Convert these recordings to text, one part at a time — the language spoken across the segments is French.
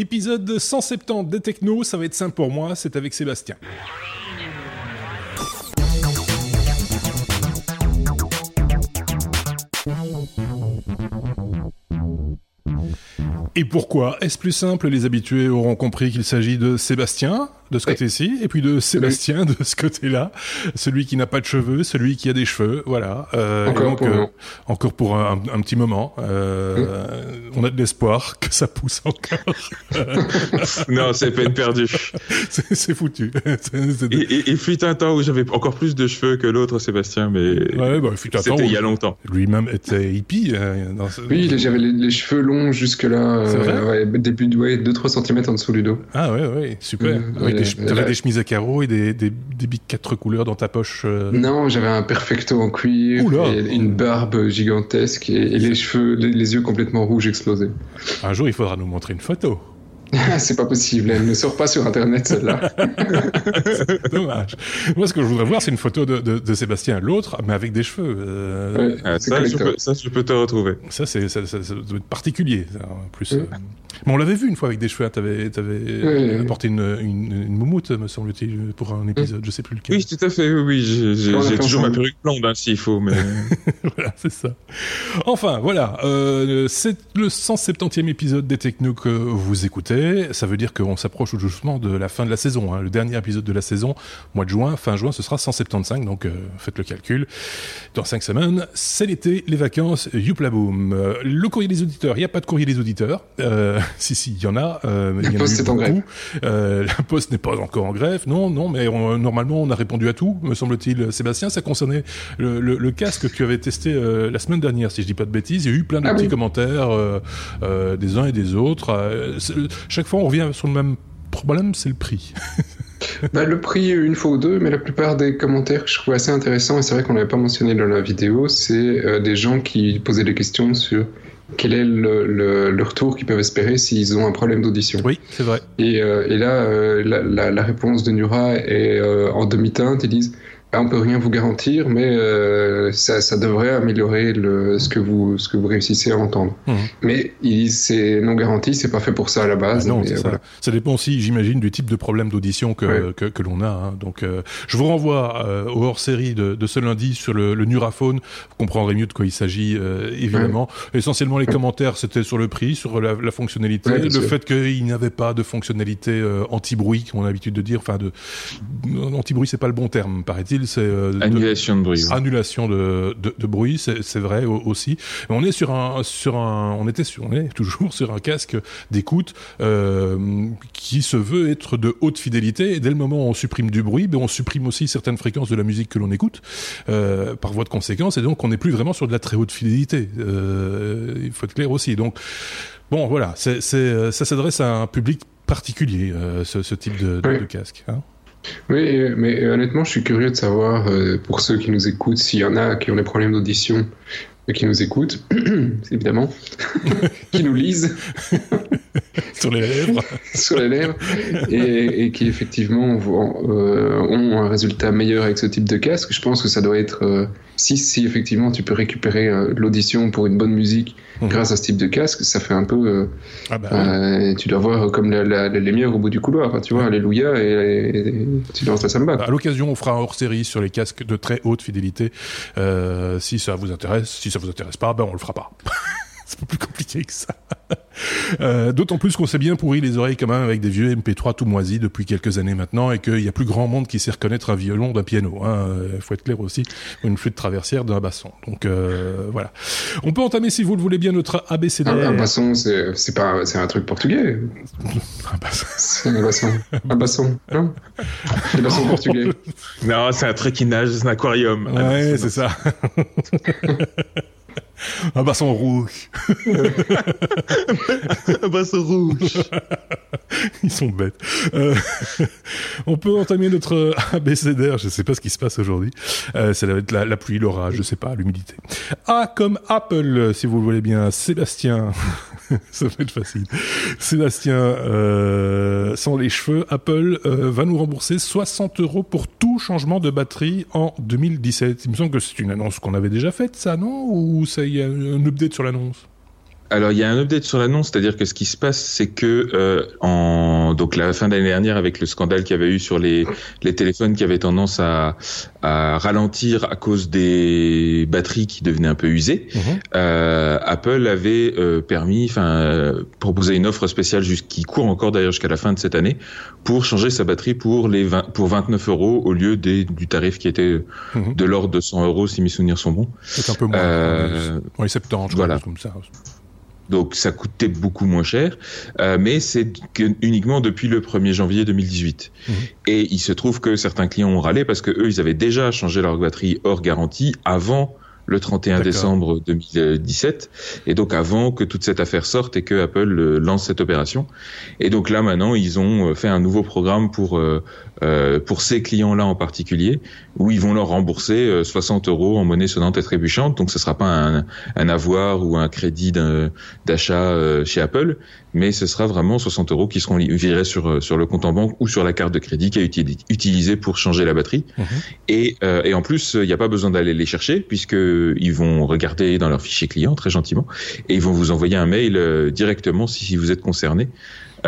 Épisode 170 des Techno, ça va être simple pour moi, c'est avec Sébastien. Et pourquoi Est-ce plus simple Les habitués auront compris qu'il s'agit de Sébastien, de ce côté-ci, et puis de Sébastien de ce côté-là, celui qui n'a pas de cheveux, celui qui a des cheveux, voilà. Euh, encore, pour euh, encore pour un, petit moment. Euh, On a de l'espoir que ça pousse encore. non, c'est peine perdue. c'est foutu. il, fut un temps où j'avais encore plus de cheveux que l'autre Sébastien, mais ouais, bah, c'était il y a longtemps. Lui-même était hippie. Oui, j'avais les, cheveux longs jusque-là, euh, ouais, début de ouais, 2-3 cm en dessous du dos. Ah ouais, ouais, super des, des chemises à carreaux et des, des, des bics quatre couleurs dans ta poche euh Non, j'avais un perfecto en cuir, et une barbe gigantesque et, les cheveux, les, yeux complètement rouges explosés. Un jour, il faudra nous montrer une photo. c'est pas possible, elle ne sort pas sur internet celle-là. Dommage. Moi, ce que je voudrais voir, c'est une photo de, de, de Sébastien, l'autre, mais avec des cheveux. Euh... Ah, ça, je peux, ça, je peux, te retrouver. Ça, c'est, ça, ça, doit être particulier. En plus, euh... mais on l'avait vu une fois avec des cheveux. Tu avais, avais apporté une, une, une, moumoute, me semble-t-il, pour un épisode. Je sais plus lequel. Oui, tout à fait. Oui, j'ai toujours ma perruque blonde, hein, s'il faut. Mais voilà, c'est ça. Enfin, voilà. Euh, c'est le 170e épisode des Techno que vous écoutez ça veut dire qu'on s'approche doucement de la fin de la saison. Hein. Le dernier épisode de la saison, mois de juin, fin juin, ce sera 175, donc euh, faites le calcul. Dans cinq semaines, c'est l'été, les vacances, youpla boom. Euh, le courrier des auditeurs, il n'y a pas de courrier des auditeurs. Euh, si, si, il y en a. Euh, la poste est en grève. la poste n'est pas encore en grève, non, non, mais normalement, on a répondu à tout, me semble-t-il. Sébastien, ça concernait le, le, casque que tu avais testé la semaine dernière, si je dis pas de bêtises. Il y a eu plein de ah petits commentaires des uns et des autres chaque fois, on revient sur le même problème, c'est le prix. bah, le prix une fois ou deux, mais la plupart des commentaires que je trouvais assez intéressants, et c'est vrai qu'on n'avait pas mentionné dans la vidéo, c'est euh, des gens qui posaient des questions sur quel est le, retour qu'ils peuvent espérer s'ils ont un problème d'audition. Oui, c'est vrai. Et, euh, là, euh, la, la, réponse de Nura est en demi-teinte. Ils disent on peut rien vous garantir, mais euh, ça, ça, devrait améliorer le, ce que vous ce que vous réussissez à entendre. Mmh. Mais c'est non garanti, c'est pas fait pour ça à la base. Ah non, ça. ça. dépend aussi, j'imagine, du type de problème d'audition que, que, que l'on a. Hein. Donc, euh, je vous renvoie euh, au hors-série de, de, ce lundi sur le, le Nuraphone. Vous comprendrez mieux de quoi il s'agit, euh, évidemment. Essentiellement, les commentaires, c'était sur le prix, sur la, la fonctionnalité, le fait qu'il n'y avait pas de fonctionnalité anti-bruit, qu'on a l'habitude de dire. Enfin, de anti-bruit, c'est pas le bon terme, paraît-il c'est euh, annulation de, bruit. Annulation de, de, bruit, c'est vrai aussi. On est sur un sur un on était sur on est toujours sur un casque d'écoute euh, qui se veut être de haute fidélité. Et dès le moment où on supprime du bruit, ben on supprime aussi certaines fréquences de la musique que l'on écoute euh, par voie de conséquence. Et donc on n'est plus vraiment sur de la très haute fidélité. Euh, il faut être clair aussi. Donc bon voilà, c'est ça s'adresse à un public particulier euh, ce, ce, type de, de, de casque. Hein. Oui, mais honnêtement, je suis curieux de savoir, euh, pour ceux qui nous écoutent, s'il y en a qui ont des problèmes d'audition et qui nous écoutent, évidemment, qui nous lisent. Sur les lèvres. Sur les lèvres. Et, qui, effectivement, euh, ont un résultat meilleur avec ce type de casque. Je pense que ça doit être. Euh, si, si, effectivement, tu peux récupérer l'audition pour une bonne musique Mhm. grâce à ce type de casque, ça fait un peu. Euh, ah bah euh, tu dois voir comme la, la, la, lumière au bout du couloir, tu vois, Alléluia, et, tu lances la samba. À l'occasion, on fera un hors-série sur les casques de très haute fidélité. Euh, si ça vous intéresse, si ça vous intéresse pas, ben on le fera pas. c'est pas plus compliqué que ça. Euh, D'autant plus qu'on s'est bien pourri les oreilles quand même avec des vieux MP3 tout moisis depuis quelques années maintenant et qu'il y a plus grand monde qui sait reconnaître un violon d'un piano. Il hein. Euh, faut être clair aussi, une flûte traversière d'un basson. Donc euh, voilà. On peut entamer si vous le voulez bien notre ABCD. Un, un basson, c'est pas c'est un truc portugais. un basson. C'est un basson. Un basson. Non? Un basson portugais. Non, c'est un tréquinage, c'est un aquarium. Ouais, c'est ça. Un basson rouge. un basson rouge. Ils sont bêtes. Euh, on peut entamer notre ABCDR. Je sais pas ce qui se passe aujourd'hui. Euh, ça va être la, pluie, l'orage, je sais pas, l'humidité. A comme Apple, si vous le voulez bien. Sébastien. ça va être facile. Sébastien, euh, sans les cheveux, Apple euh, va nous rembourser 60 euros pour tout changement de batterie en 2017. Il me semble que c'est une annonce qu'on avait déjà faite, ça, non? Ou ça y a un update sur l'annonce alors il y a un update sur l'annonce, c'est-à-dire que ce qui se passe, c'est que euh, en donc la fin d'année dernière, avec le scandale qu'il y avait eu sur les les téléphones qui avaient tendance à, à ralentir à cause des batteries qui devenaient un peu usées, Mhm. euh, Apple avait euh, permis, enfin euh, proposé une offre spéciale qui court encore d'ailleurs jusqu'à la fin de cette année pour changer sa batterie pour les 20, pour 29 euros au lieu des, du tarif qui était Mhm. de l'ordre de 100 euros si mes souvenirs sont bons. C'est un peu moins. Euh, Dans les 70, je voilà. crois, comme ça. Donc ça coûtait beaucoup moins cher, euh, mais c'est que uniquement depuis le 1er janvier 2018. Mhm. Et il se trouve que certains clients ont râlé parce que eux, ils avaient déjà changé leur batterie hors garantie avant le 31 D'accord. décembre 2017, et donc avant que toute cette affaire sorte et que Apple euh, lance cette opération. Et donc là maintenant, ils ont euh, fait un nouveau programme pour euh, euh, pour ces clients-là en particulier, où ils vont leur rembourser euh, 60 euros en monnaie sonnante et trébuchante. Donc ce sera pas un, un avoir ou un crédit d'achat euh, chez Apple, mais ce sera vraiment 60 euros qui seront virés sur euh, sur le compte en banque ou sur la carte de crédit qui été utilisée pour changer la batterie. Mhm. Et, euh, et en plus, il n'y a pas besoin d'aller les chercher puisque ils vont regarder dans leur fichier client très gentiment et ils vont vous envoyer un mail euh, directement si vous êtes concerné.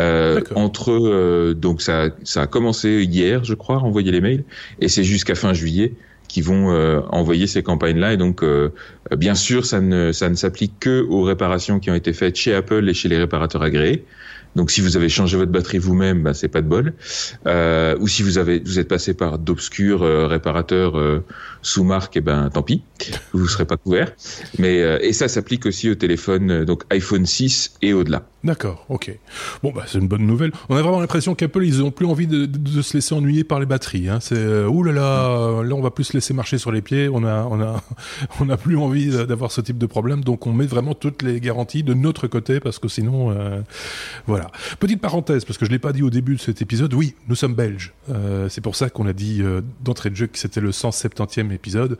Euh, entre euh, donc ça ça a commencé hier je crois envoyer les mails et c'est jusqu'à fin juillet qui vont euh, envoyer ces campagnes là et donc euh, bien sûr ça ne ça ne s'applique que aux réparations qui ont été faites chez Apple et chez les réparateurs agréés donc si vous avez changé votre batterie vous-même, bah, c'est pas de bol. Euh, ou si vous avez vous êtes passé par d'obscurs euh, réparateurs euh, sous marque, et ben tant pis, vous serez pas couvert. Mais euh, et ça s'applique aussi au téléphone euh, donc iPhone 6 et au-delà. D'accord, ok. Bon, bah, c'est une bonne nouvelle. On a vraiment l'impression qu'Apple, ils ont plus envie de, de- se laisser ennuyer par les batteries. Hein. C'est, euh, ouh là là, là, on va plus se laisser marcher sur les pieds. On a, on a, on a plus envie d'avoir ce type de problème. Donc, on met vraiment toutes les garanties de notre côté parce que sinon, euh, voilà. Petite parenthèse, parce que je l'ai pas dit au début de cet épisode. Oui, nous sommes belges. Euh, c'est pour ça qu'on a dit euh, d'entrée de jeu que c'était le 170e épisode.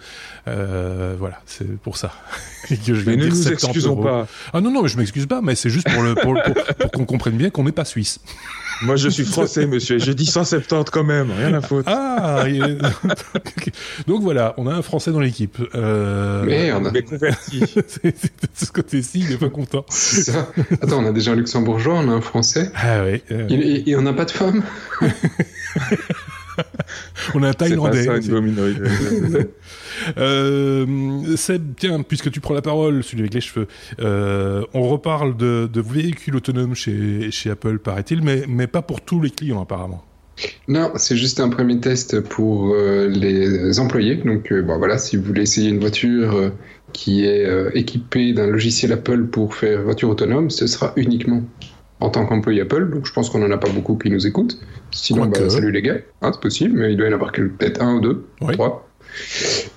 Euh, voilà, c'est pour ça. Et que je Mais ne dire nous 70 excusons euros. pas. Ah non, non, mais je m'excuse pas, mais c'est juste pour, le, pour, pour, pour qu'on comprenne bien qu'on n'est pas suisse. Moi je suis français monsieur, et je dis 170 quand même, rien à foutre. Ah il est- Donc voilà, on a un français dans l'équipe. Euh... Merde, Mais converti. c'est- de ce côté-ci, il est pas content. c'est ça. Attends, on a déjà un luxembourgeois, on a un français. Ah oui. euh, Il, il, il en a pas de femme on a un C'est Thaïlandais. ça, une aussi. minorité. Euh, Seb, tiens, puisque tu prends la parole, celui avec les cheveux, euh, on reparle de, de véhicules autonomes chez, chez Apple, paraît-il, mais, mais pas pour tous les clients apparemment. Non, c'est juste un premier test pour euh, les employés. Donc euh, bon, voilà, si vous voulez essayer une voiture euh, qui est euh, équipée d'un logiciel Apple pour faire voiture autonome, ce sera uniquement en tant qu'employé Apple. Donc je pense qu'on en a pas beaucoup qui nous écoutent. Sinon, bah, salut les gars, Hein, c'est possible, mais il doit y en avoir peut-être un ou deux, Oui. trois.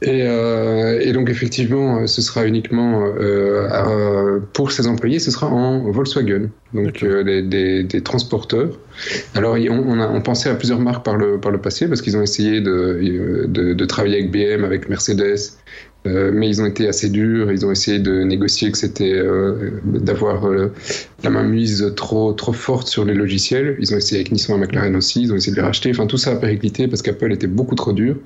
Et, euh, et donc effectivement, euh, ce sera uniquement euh, pour ces employés, ce sera en Volkswagen, donc euh, des, des- des transporteurs. Alors on, on a on pensait à plusieurs marques par le par le passé parce qu'ils ont essayé de, de de travailler avec BM, avec Mercedes, euh, mais ils ont été assez durs. Ils ont essayé de négocier que c'était euh, d'avoir euh, la mainmise trop trop forte sur les logiciels. Ils ont essayé avec Nissan et McLaren aussi. Ils ont essayé de les racheter. Enfin tout ça a périclité parce qu'Apple était beaucoup trop dur.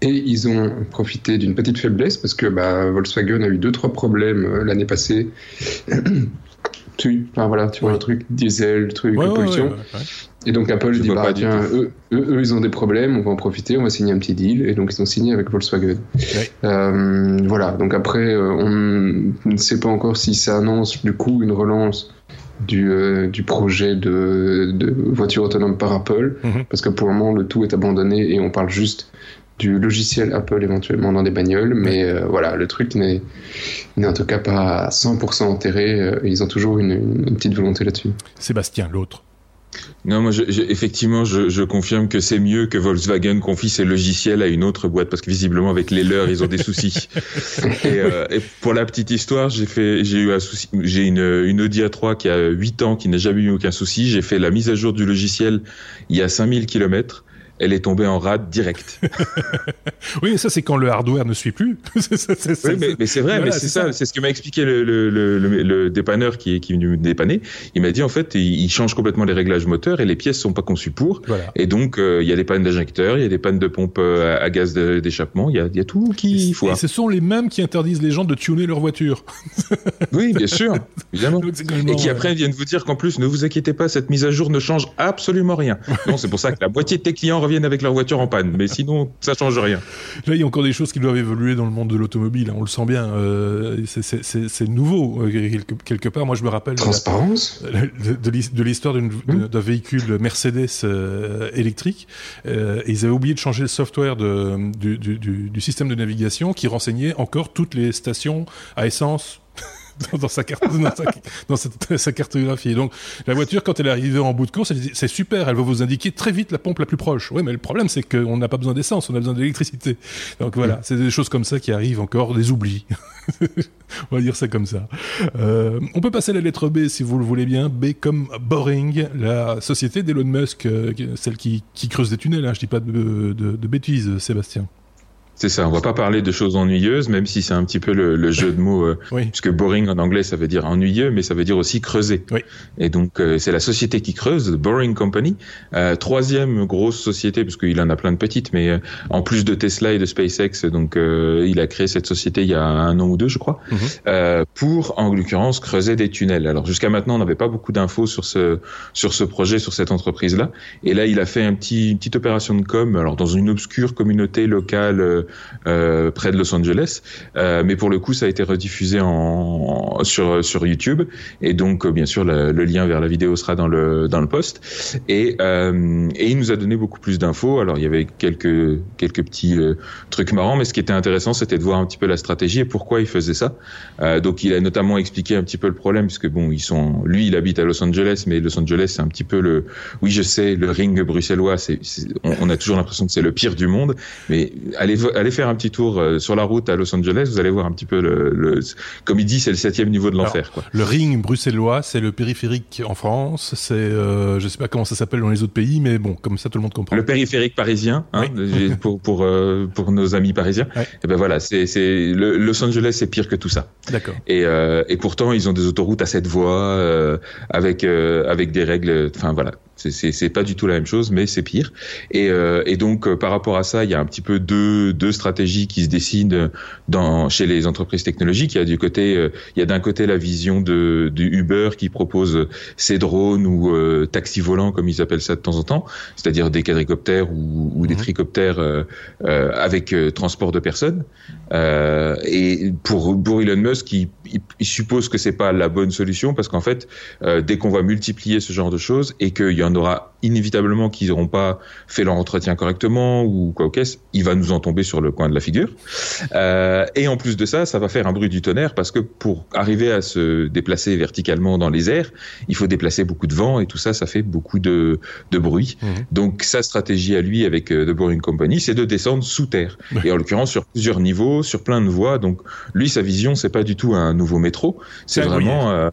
Et ils ont profité d'une petite faiblesse parce que bah, Volkswagen a eu deux trois problèmes l'année passée. tu, enfin voilà, tu vois Oui. le truc diesel, le truc Ouais, ouais, pollution. ouais, ouais, ouais. Et donc Apple Je dit bah tiens, eux, eux, eux, ils ont des problèmes, on va en profiter, on va signer un petit deal. Et donc ils ont signé avec Volkswagen. Ouais. Euh, voilà. Donc après, euh, on ne sait pas encore si ça annonce du coup une relance du, euh, du projet de, de voiture autonome par Apple, Mhm. parce que pour le moment le tout est abandonné et on parle juste du logiciel Apple éventuellement dans des bagnoles, mais euh, voilà, le truc n'est n'est en tout cas pas à 100% enterré. euh, ils ont toujours une, une petite volonté là-dessus. Sébastien, l'autre. Non, moi, je, je- effectivement, je, je confirme que c'est mieux que Volkswagen confie ses logiciels à une autre boîte parce que visiblement avec les leurs, ils ont des soucis. et, euh, et pour la petite histoire, j'ai fait, j'ai eu un souci, j'ai une, une Audi A3 qui a 8 ans, qui n'a jamais eu aucun souci. J'ai fait la mise à jour du logiciel il y a 5000 kilomètres. Elle est tombée en rade direct. oui, ça c'est quand le hardware ne suit plus. oui, mais, c'est vrai, mais c'est ça, c'est ce que m'a expliqué le, le, le, le, dépanneur qui est, qui est venu me dépanner. Il m'a dit en fait, il, change complètement les réglages moteurs et les pièces sont pas conçues pour. Et donc euh, il y a des pannes d'injecteurs, il y a des pannes de pompe euh, à, gaz d'échappement, il y a, y a tout qui faut. Et ce sont les mêmes qui interdisent les gens de tuner leur voiture. oui, bien sûr, évidemment. et qui après viennent vous dire qu'en plus, ne vous inquiétez pas, cette mise à jour ne change absolument rien. Non, c'est pour ça que la moitié de tes clients reviennent avec leur voiture en panne. Mais sinon, ça change rien. Là, il y a encore des choses qui doivent évoluer dans le monde de l'automobile. Hein, on le sent bien. Euh, c'est nouveau euh, quelque, part. Moi, je me rappelle transparence de, l'histoire hmm. d'un véhicule Mercedes euh, électrique. et ils avaient oublié de changer le software de, du, du système de navigation qui renseignait encore toutes les stations à essence dans, sa carte, dans, sa, cartographie. Donc, la voiture, quand elle est arrivée en bout de course, elle dit, c'est super, elle va vous indiquer très vite la pompe la plus proche. Oui, mais le problème, c'est qu'on n'a pas besoin d'essence, on a besoin d'électricité. Donc voilà, mm. c'est des choses comme ça qui arrivent encore, des oublis. on va dire ça comme ça. Euh, on peut passer à la lettre B si vous le voulez bien. B comme Boring, la société d'Elon Musk, euh, celle qui, qui, creuse des tunnels. Hein, je dis pas de, de, de bêtises, Sébastien. C'est ça, on va pas parler de choses ennuyeuses, même si c'est un petit peu le, jeu de mots, euh, puisque boring en anglais ça veut dire ennuyeux, mais ça veut dire aussi creuser. Oui. Et donc euh, c'est la société qui creuse, The Boring Company, euh, troisième grosse société, puisqu'il en a plein de petites, mais euh, en plus de Tesla et de SpaceX, donc il a créé cette société il y a un an ou deux, je crois, mhm. pour en l'occurrence creuser des tunnels. Alors jusqu'à maintenant on n'avait pas beaucoup d'infos sur ce sur ce projet, sur cette entreprise là, et là il a fait un petit une petite opération de com, alors dans une obscure communauté locale euh, près de Los Angeles. Euh, mais pour le coup, ça a été rediffusé en, sur sur YouTube et donc euh, bien sûr le, lien vers la vidéo sera dans le dans le post. Et et il nous a donné beaucoup plus d'infos. Alors il y avait quelques quelques petits trucs marrants, mais ce qui était intéressant, c'était de voir un petit peu la stratégie et pourquoi il faisait ça. donc il a notamment expliqué un petit peu le problème, puisque bon, ils sont, lui, il habite à Los Angeles, mais Los Angeles, c'est un petit peu le, oui, je sais, le ring bruxellois, c'est, on, on, a toujours l'impression que c'est le pire du monde, mais allez, allez faire un petit tour euh, sur la route à Los Angeles, vous allez voir un petit peu le, comme il dit, c'est le septième niveau de l'enfer. Le ring bruxellois, c'est le périphérique en France. C'est, euh, je sais pas comment ça s'appelle dans les autres pays, mais bon, comme ça tout le monde comprend. Le périphérique parisien, hein, pour pour euh, pour nos amis parisiens. Et ben voilà, c'est c'est Los Angeles, c'est pire que tout ça. D'accord. Et et pourtant ils ont des autoroutes à sept voies avec avec des règles. Enfin voilà, c'est pas du tout la même chose, mais c'est pire. Et, euh, et donc euh, par rapport à ça, il y a un petit peu deux, deux stratégies qui se dessinent dans chez les entreprises technologiques. Il y a du côté, euh, il y a d'un côté la vision de, du Uber qui propose ses drones ou taxis volants comme ils appellent ça de temps en temps, c'est-à-dire des quadricoptères ou, ou des mhm. tricoptères avec transport de personnes. et pour, pour Elon Musk, il, il, suppose que c'est pas la bonne solution parce qu'en fait, dès qu'on va multiplier ce genre de choses et qu'il y a en aura inévitablement qu'ils n'auront pas fait leur entretien correctement ou quoi qu'est-ce, il va nous en tomber sur le coin de la figure. Euh, et en plus de ça, ça va faire un bruit du tonnerre parce que pour arriver à se déplacer verticalement dans les airs, il faut déplacer beaucoup de vent et tout ça, ça fait beaucoup de, de bruit. Mhm. Donc sa stratégie à lui avec euh, The Boring Company, c'est de descendre sous terre et en l'occurrence sur plusieurs niveaux, sur plein de voies. Donc lui, sa vision, c'est pas du tout un nouveau métro, c'est vraiment euh,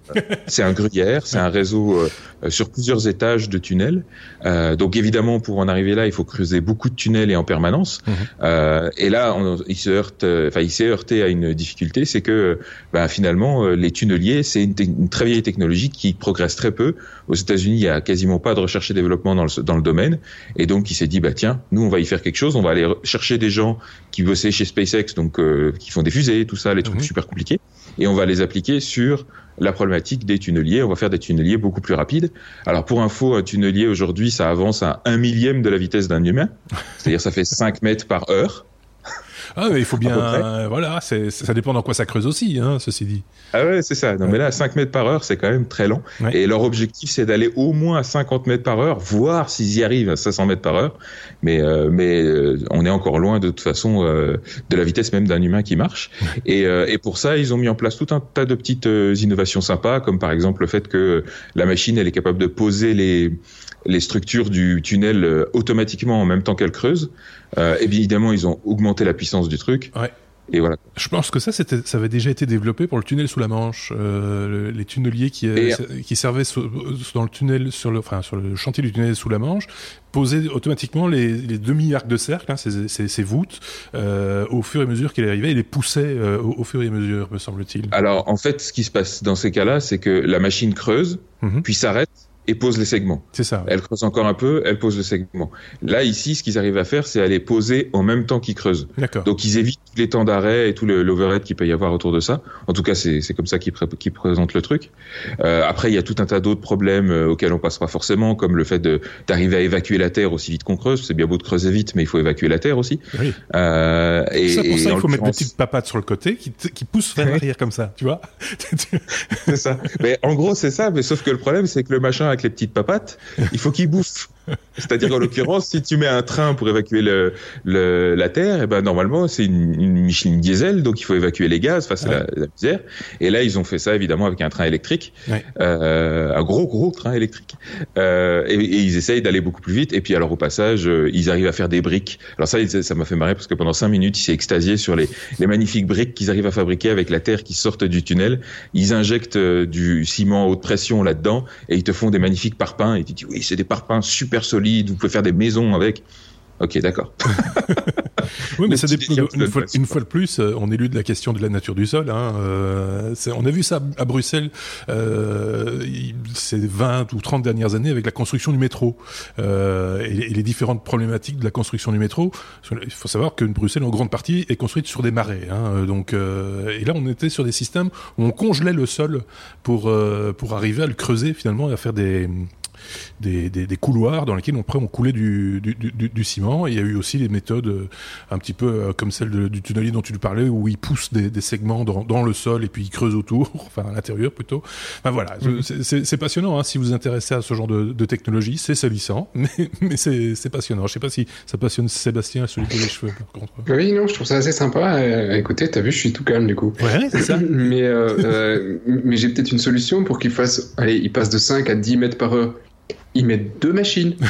c'est un gruyère, c'est un réseau euh, sur plusieurs étages de tunnels. Euh, donc évidemment, pour en arriver là, il faut creuser beaucoup de tunnels et en permanence. Mhm. Euh, et là, on, il se heurte, euh, enfin, il s'est heurté à une difficulté, c'est que bah, finalement, les tunneliers, c'est une, une, très vieille technologie qui progresse très peu. Aux États-Unis, il y a quasiment pas de recherche et développement dans le, dans le domaine. Et donc, il s'est dit, bah tiens, nous, on va y faire quelque chose. On va aller chercher des gens qui bossaient chez SpaceX, donc qui font des fusées, tout ça, les trucs mhm. super compliqués, et on va les appliquer sur la problématique des tunneliers. On va faire des tunneliers beaucoup plus rapides. Alors pour info, un tunnelier aujourd'hui, ça avance à un millième de la vitesse d'un humain. C'est-à-dire ça fait 5 mètres par heure. Ah, mais il faut bien. Euh, voilà, ça dépend dans quoi ça creuse aussi, hein, ceci dit. Ah ouais, c'est ça. Non, mais là, 5 mètres par heure, c'est quand même très lent. Et leur objectif, c'est d'aller au moins à 50 mètres par heure, voire s'ils y arrivent à 500 mètres par heure. Mais, euh, mais euh, on est encore loin de toute façon de la vitesse même d'un humain qui marche. Et, et pour ça, ils ont mis en place tout un tas de petites innovations sympas, comme par exemple le fait que la machine, elle est capable de poser les les structures du tunnel euh, automatiquement en même temps qu'elles creusent. Euh, évidemment, ils ont augmenté la puissance du truc. Ouais. et voilà. Je pense que ça, c'était, ça avait déjà été développé pour le tunnel sous la Manche. Euh, les tunneliers qui, Et- qui servaient sous- dans le tunnel, sur le, enfin, sur le chantier du tunnel sous la Manche, posaient automatiquement les, les demi-arcs de cercle, hein, ces, ces, ces voûtes, euh, au fur et à mesure qu'elle arrivait, et les poussait euh, au, au fur et à mesure, me semble-t-il. Alors en fait, ce qui se passe dans ces cas-là, c'est que la machine creuse, Mhm. puis s'arrête et pose les segments. C'est ça. ouais. Elle creuse encore un peu, elle pose le segment. Là, ici, ce qu'ils arrivent à faire, c'est à les poser en même temps qu'ils creusent. D'accord. Donc ils évitent les temps d'arrêt et tout l'overhead qu'il peut y avoir autour de ça. En tout cas, c'est comme ça qu'ils pré- qu'ils présentent le truc. Euh, après, il y a tout un tas d'autres problèmes euh, auxquels on passera forcément, comme le fait d'arriver à évacuer la terre aussi vite qu'on creuse. C'est bien beau de creuser vite, mais il faut évacuer la terre aussi. Oui. Euh, et, ça, pour ça, il faut mettre des petites papates sur le côté qui, qui poussent vers l'arrière comme ça, tu vois C'est ça. Mais en gros, c'est ça. Mais sauf que le problème, c'est que le machin avec les petites papates, il faut qu'il bouffe. C'est-à-dire, en l'occurrence, si tu mets un train pour évacuer le, le- la terre, et ben normalement, c'est une, une Michelin diesel, donc il faut évacuer les gaz face à la, la misère. Et là, ils ont fait ça évidemment avec un train électrique, Ouais. euh, un gros gros train électrique. Euh, et, et ils essayent d'aller beaucoup plus vite. Et puis alors au passage, euh, ils arrivent à faire des briques. Alors ça, ça m'a fait marrer parce que pendant cinq minutes, il s'est extasié sur les, les magnifiques briques qu'ils arrivent à fabriquer avec la terre qui sortent du tunnel. Ils injectent du ciment haute pression là-dedans et ils te font des magnifiques parpaings. Et tu dis oui, c'est des parpaings super solides. Vous pouvez faire des maisons avec. Ok, d'accord. Oui, mais ça dépend. Une, fois, Johnson, une fois de plus, euh, on élude la question de la nature du sol. Hein. Euh, on a vu ça à Bruxelles euh, ces 20 ou 30 dernières années avec la construction du métro euh, et, et les différentes problématiques de la construction du métro. Il faut savoir que Bruxelles, en grande partie, est construite sur des marais. Hein. Donc, et là, on était sur des systèmes où on congelait le sol pour pour arriver à le creuser finalement et à faire des des, des, des couloirs dans lesquels on, après on coulait du, du, du, du ciment. Et il y a eu aussi des méthodes euh, un petit peu euh, comme celle de- du tunnelier dont tu nous parlais, où il pousse des, des segments dans, dans le sol et puis il creuse autour, enfin à l'intérieur plutôt. Enfin voilà, Mhm. c'est- passionnant hein, si vous vous intéressez à ce genre de, de technologie. C'est salissant, mais, mais c'est passionnant. Je sais pas si ça passionne Sébastien, celui qui a les cheveux par contre. Oui, non, je trouve ça assez sympa. Euh, écoutez, t'as vu, je suis tout calme du coup. Ouais, c'est ça. mais euh, euh, mais j'ai peut-être une solution pour qu'il fasse. Allez, il passe de 5 à 10 mètres par heure. Ils mettent deux machines.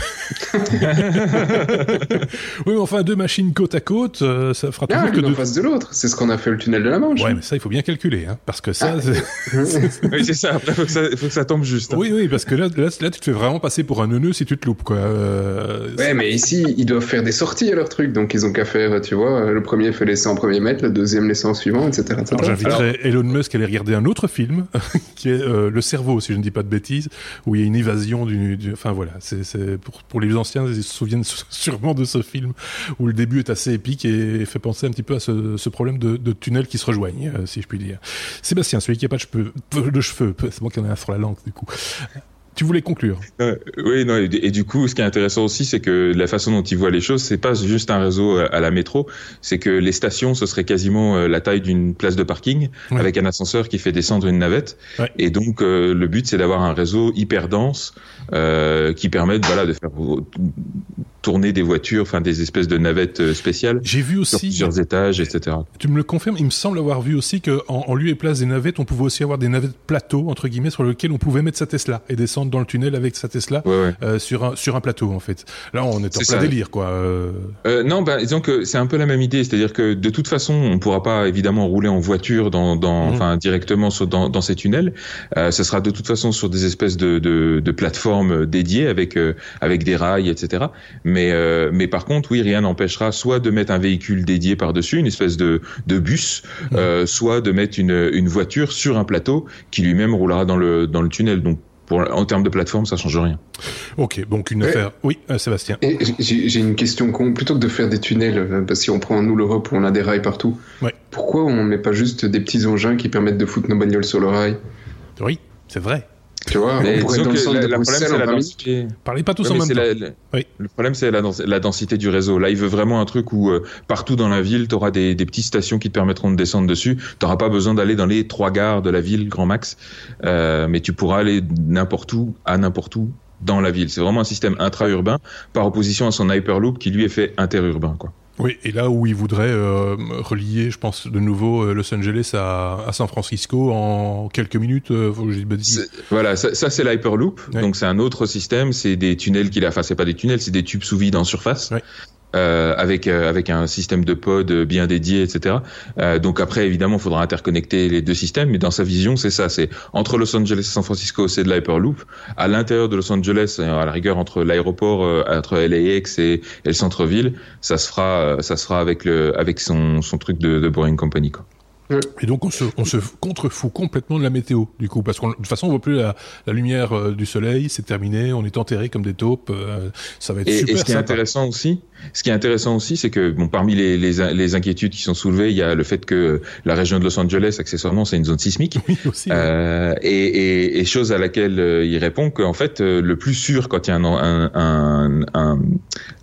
Oui, mais enfin deux machines côte à côte, euh, ça fera Ah, toujours que en deux. face de l'autre. C'est ce qu'on a fait le tunnel de la Manche. Ouais, mais ça il faut bien calculer, hein, parce que ça. c'est- oui, c'est ça. Après, faut que ça, faut que ça tombe juste. hein. Oui, oui, parce que là, là, là, tu te fais vraiment passer pour un neuneu si tu te loupes, quoi. Euh, Ouais, mais ici, ils doivent faire des sorties à leur truc, donc ils ont qu'à faire, tu vois, le premier fait les 100 premiers mètres, le deuxième les 100 suivants, etc. etc. Alors j'inviterais Elon Musk à aller regarder un autre film qui est euh, Le Cerveau, si je ne dis pas de bêtises, où il y a une évasion du. du- enfin voilà, c'est pour, pour les anciens, ils se souviennent sûrement de ce film où le début est assez épique et fait penser un petit peu à ce, ce problème de, de tunnels qui se rejoignent, euh, si je puis dire. Sébastien, celui qui n'a pas de cheveux, de cheveux, c'est moi qui en ai un sur la langue du coup. Tu voulais conclure Euh, oui, non, et, et du coup, ce qui est intéressant aussi, c'est que la façon dont ils voient les choses, c'est pas juste un réseau à, à la métro, c'est que les stations, ce serait quasiment euh, la taille d'une place de parking, Ouais. avec un ascenseur qui fait descendre une navette. Ouais. Et donc, euh, le but, c'est d'avoir un réseau hyper dense euh, qui permette, voilà, de faire tourner des voitures, enfin des espèces de navettes euh, spéciales J'ai vu sur plusieurs étages, etc. Tu me le confirmes, il me semble avoir vu aussi que en, en lieu et place des navettes, on pouvait aussi avoir des navettes plateaux entre guillemets sur lesquelles on pouvait mettre sa Tesla et descendre dans le tunnel avec sa Tesla Ouais, ouais. euh, sur un sur un plateau en fait. Là, on est en C'est plein ça. délire quoi. Euh, non, ben, disons que c'est un peu la même idée, c'est-à-dire que de toute façon, on pourra pas évidemment rouler en voiture dans, dans enfin directement sur, dans, dans ces tunnels. Ce sera de toute façon sur des espèces de, de, de plateformes dédiées avec euh, avec des rails, etc. Mais euh, mais par contre, oui, rien n'empêchera soit de mettre un véhicule dédié par dessus, une espèce de de bus, euh, soit de mettre une une voiture sur un plateau qui lui-même roulera dans le dans le tunnel. Donc pour, en termes de plateforme, ça change rien. Ok, donc une affaire. Oui, euh, Sébastien. J'ai une question con. Plutôt que de faire des tunnels, euh, parce que si on prend nous l'Europe où on a des rails partout, Ouais. pourquoi on met pas juste des petits engins qui permettent de foutre nos bagnoles sur le rail? Oui, c'est vrai. Tu vois, Mais on pourrait disons être dans le que centre la, de la problème, Bruxelles c'est en la 20 minutes. densité. Parlez pas tous Ouais, en même temps. la- la- Oui. Le problème, c'est la, dens- la densité du réseau. Là, il veut vraiment un truc où euh, partout dans la ville, tu auras des, des petites stations qui te permettront de descendre dessus. Tu n'auras pas besoin d'aller dans les trois gares de la ville, grand max, Euh, mais tu pourras aller n'importe où, à n'importe où dans la ville. C'est vraiment un système intra-urbain par opposition à son Hyperloop qui lui est fait interurbain. Quoi. Oui, et là où il voudrait euh, relier, je pense, de nouveau euh, Los Angeles à, à San Francisco en quelques minutes, euh, faut que je dise Voilà, ça, ça c'est l'Hyperloop. Ouais. Donc c'est un autre système. C'est des tunnels qu'il a. Enfin, c'est pas des tunnels, c'est des tubes sous vide en surface. Ouais. Euh, avec euh, avec un système de pod bien dédié, etc. Euh, donc après, évidemment, il faudra interconnecter les deux systèmes, mais dans sa vision, c'est ça, c'est entre Los Angeles et San Francisco, c'est de l'hyperloop. À l'intérieur de Los Angeles, à la rigueur entre l'aéroport, entre LAX et, et le centre-ville, ça se fera, ça se fera avec le avec son son truc de, de Boring Company, quoi. Et donc on se, on se contrefout complètement de la météo, du coup, parce que de toute façon on voit plus la, la lumière euh, du soleil, c'est terminé, on est enterré comme des taupes, euh, ça va être et, super. Et ce qui est intéressant aussi, ce qui est intéressant aussi, c'est que bon, parmi les, les, les, inquiétudes qui sont soulevées, il y a le fait que la région de Los Angeles, accessoirement, c'est une zone sismique. Oui, aussi. Euh, et, et, et, chose à laquelle euh, il répond qu'en fait, le plus sûr quand il y a un, un, un, un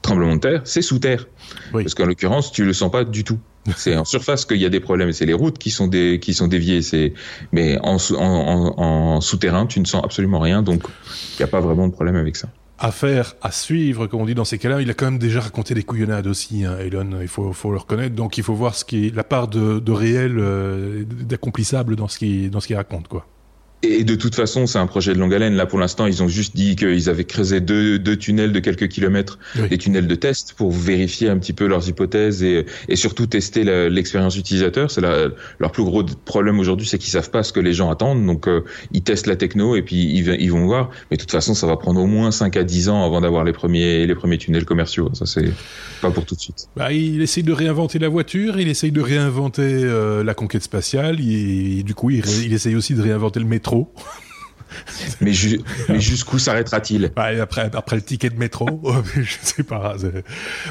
tremblement de terre, c'est sous terre. Oui. Parce qu'en l'occurrence, tu le sens pas du tout. C'est en surface qu'il y a des problèmes. C'est les routes qui sont des qui sont déviées. C'est mais en, en, en, souterrain, tu ne sens absolument rien. Donc, il n'y a pas vraiment de problème avec ça. Affaire à suivre, comme on dit dans ces cas-là. Il a quand même déjà raconté des couillonnades aussi, hein, Elon. Il faut, faut le reconnaître. Donc, il faut voir ce qui est la part de, de réel, euh, d'accomplissable dans ce qui qu'il raconte, quoi. Et de toute façon, c'est un projet de longue haleine. Là, pour l'instant, ils ont juste dit qu'ils avaient creusé deux, deux, tunnels de quelques kilomètres, oui. des tunnels de test, pour vérifier un petit peu leurs hypothèses et, et surtout tester l'expérience utilisateur. C'est leur plus gros problème aujourd'hui, c'est qu'ils savent pas ce que les gens attendent. Donc, euh, ils testent la techno et puis ils, ils, vont voir. Mais de toute façon, ça va prendre au moins 5 à 10 ans avant d'avoir les premiers, les premiers tunnels commerciaux. Ça, c'est pas pour tout de suite. Bah, il essaye de réinventer la voiture, il essaye de réinventer euh, la conquête spatiale. Il, et du coup, il, il essaye aussi de réinventer le métro. mais, ju mais jusqu'où s'arrêtera-t-il? Ouais, après, après le ticket de métro, je sais pas.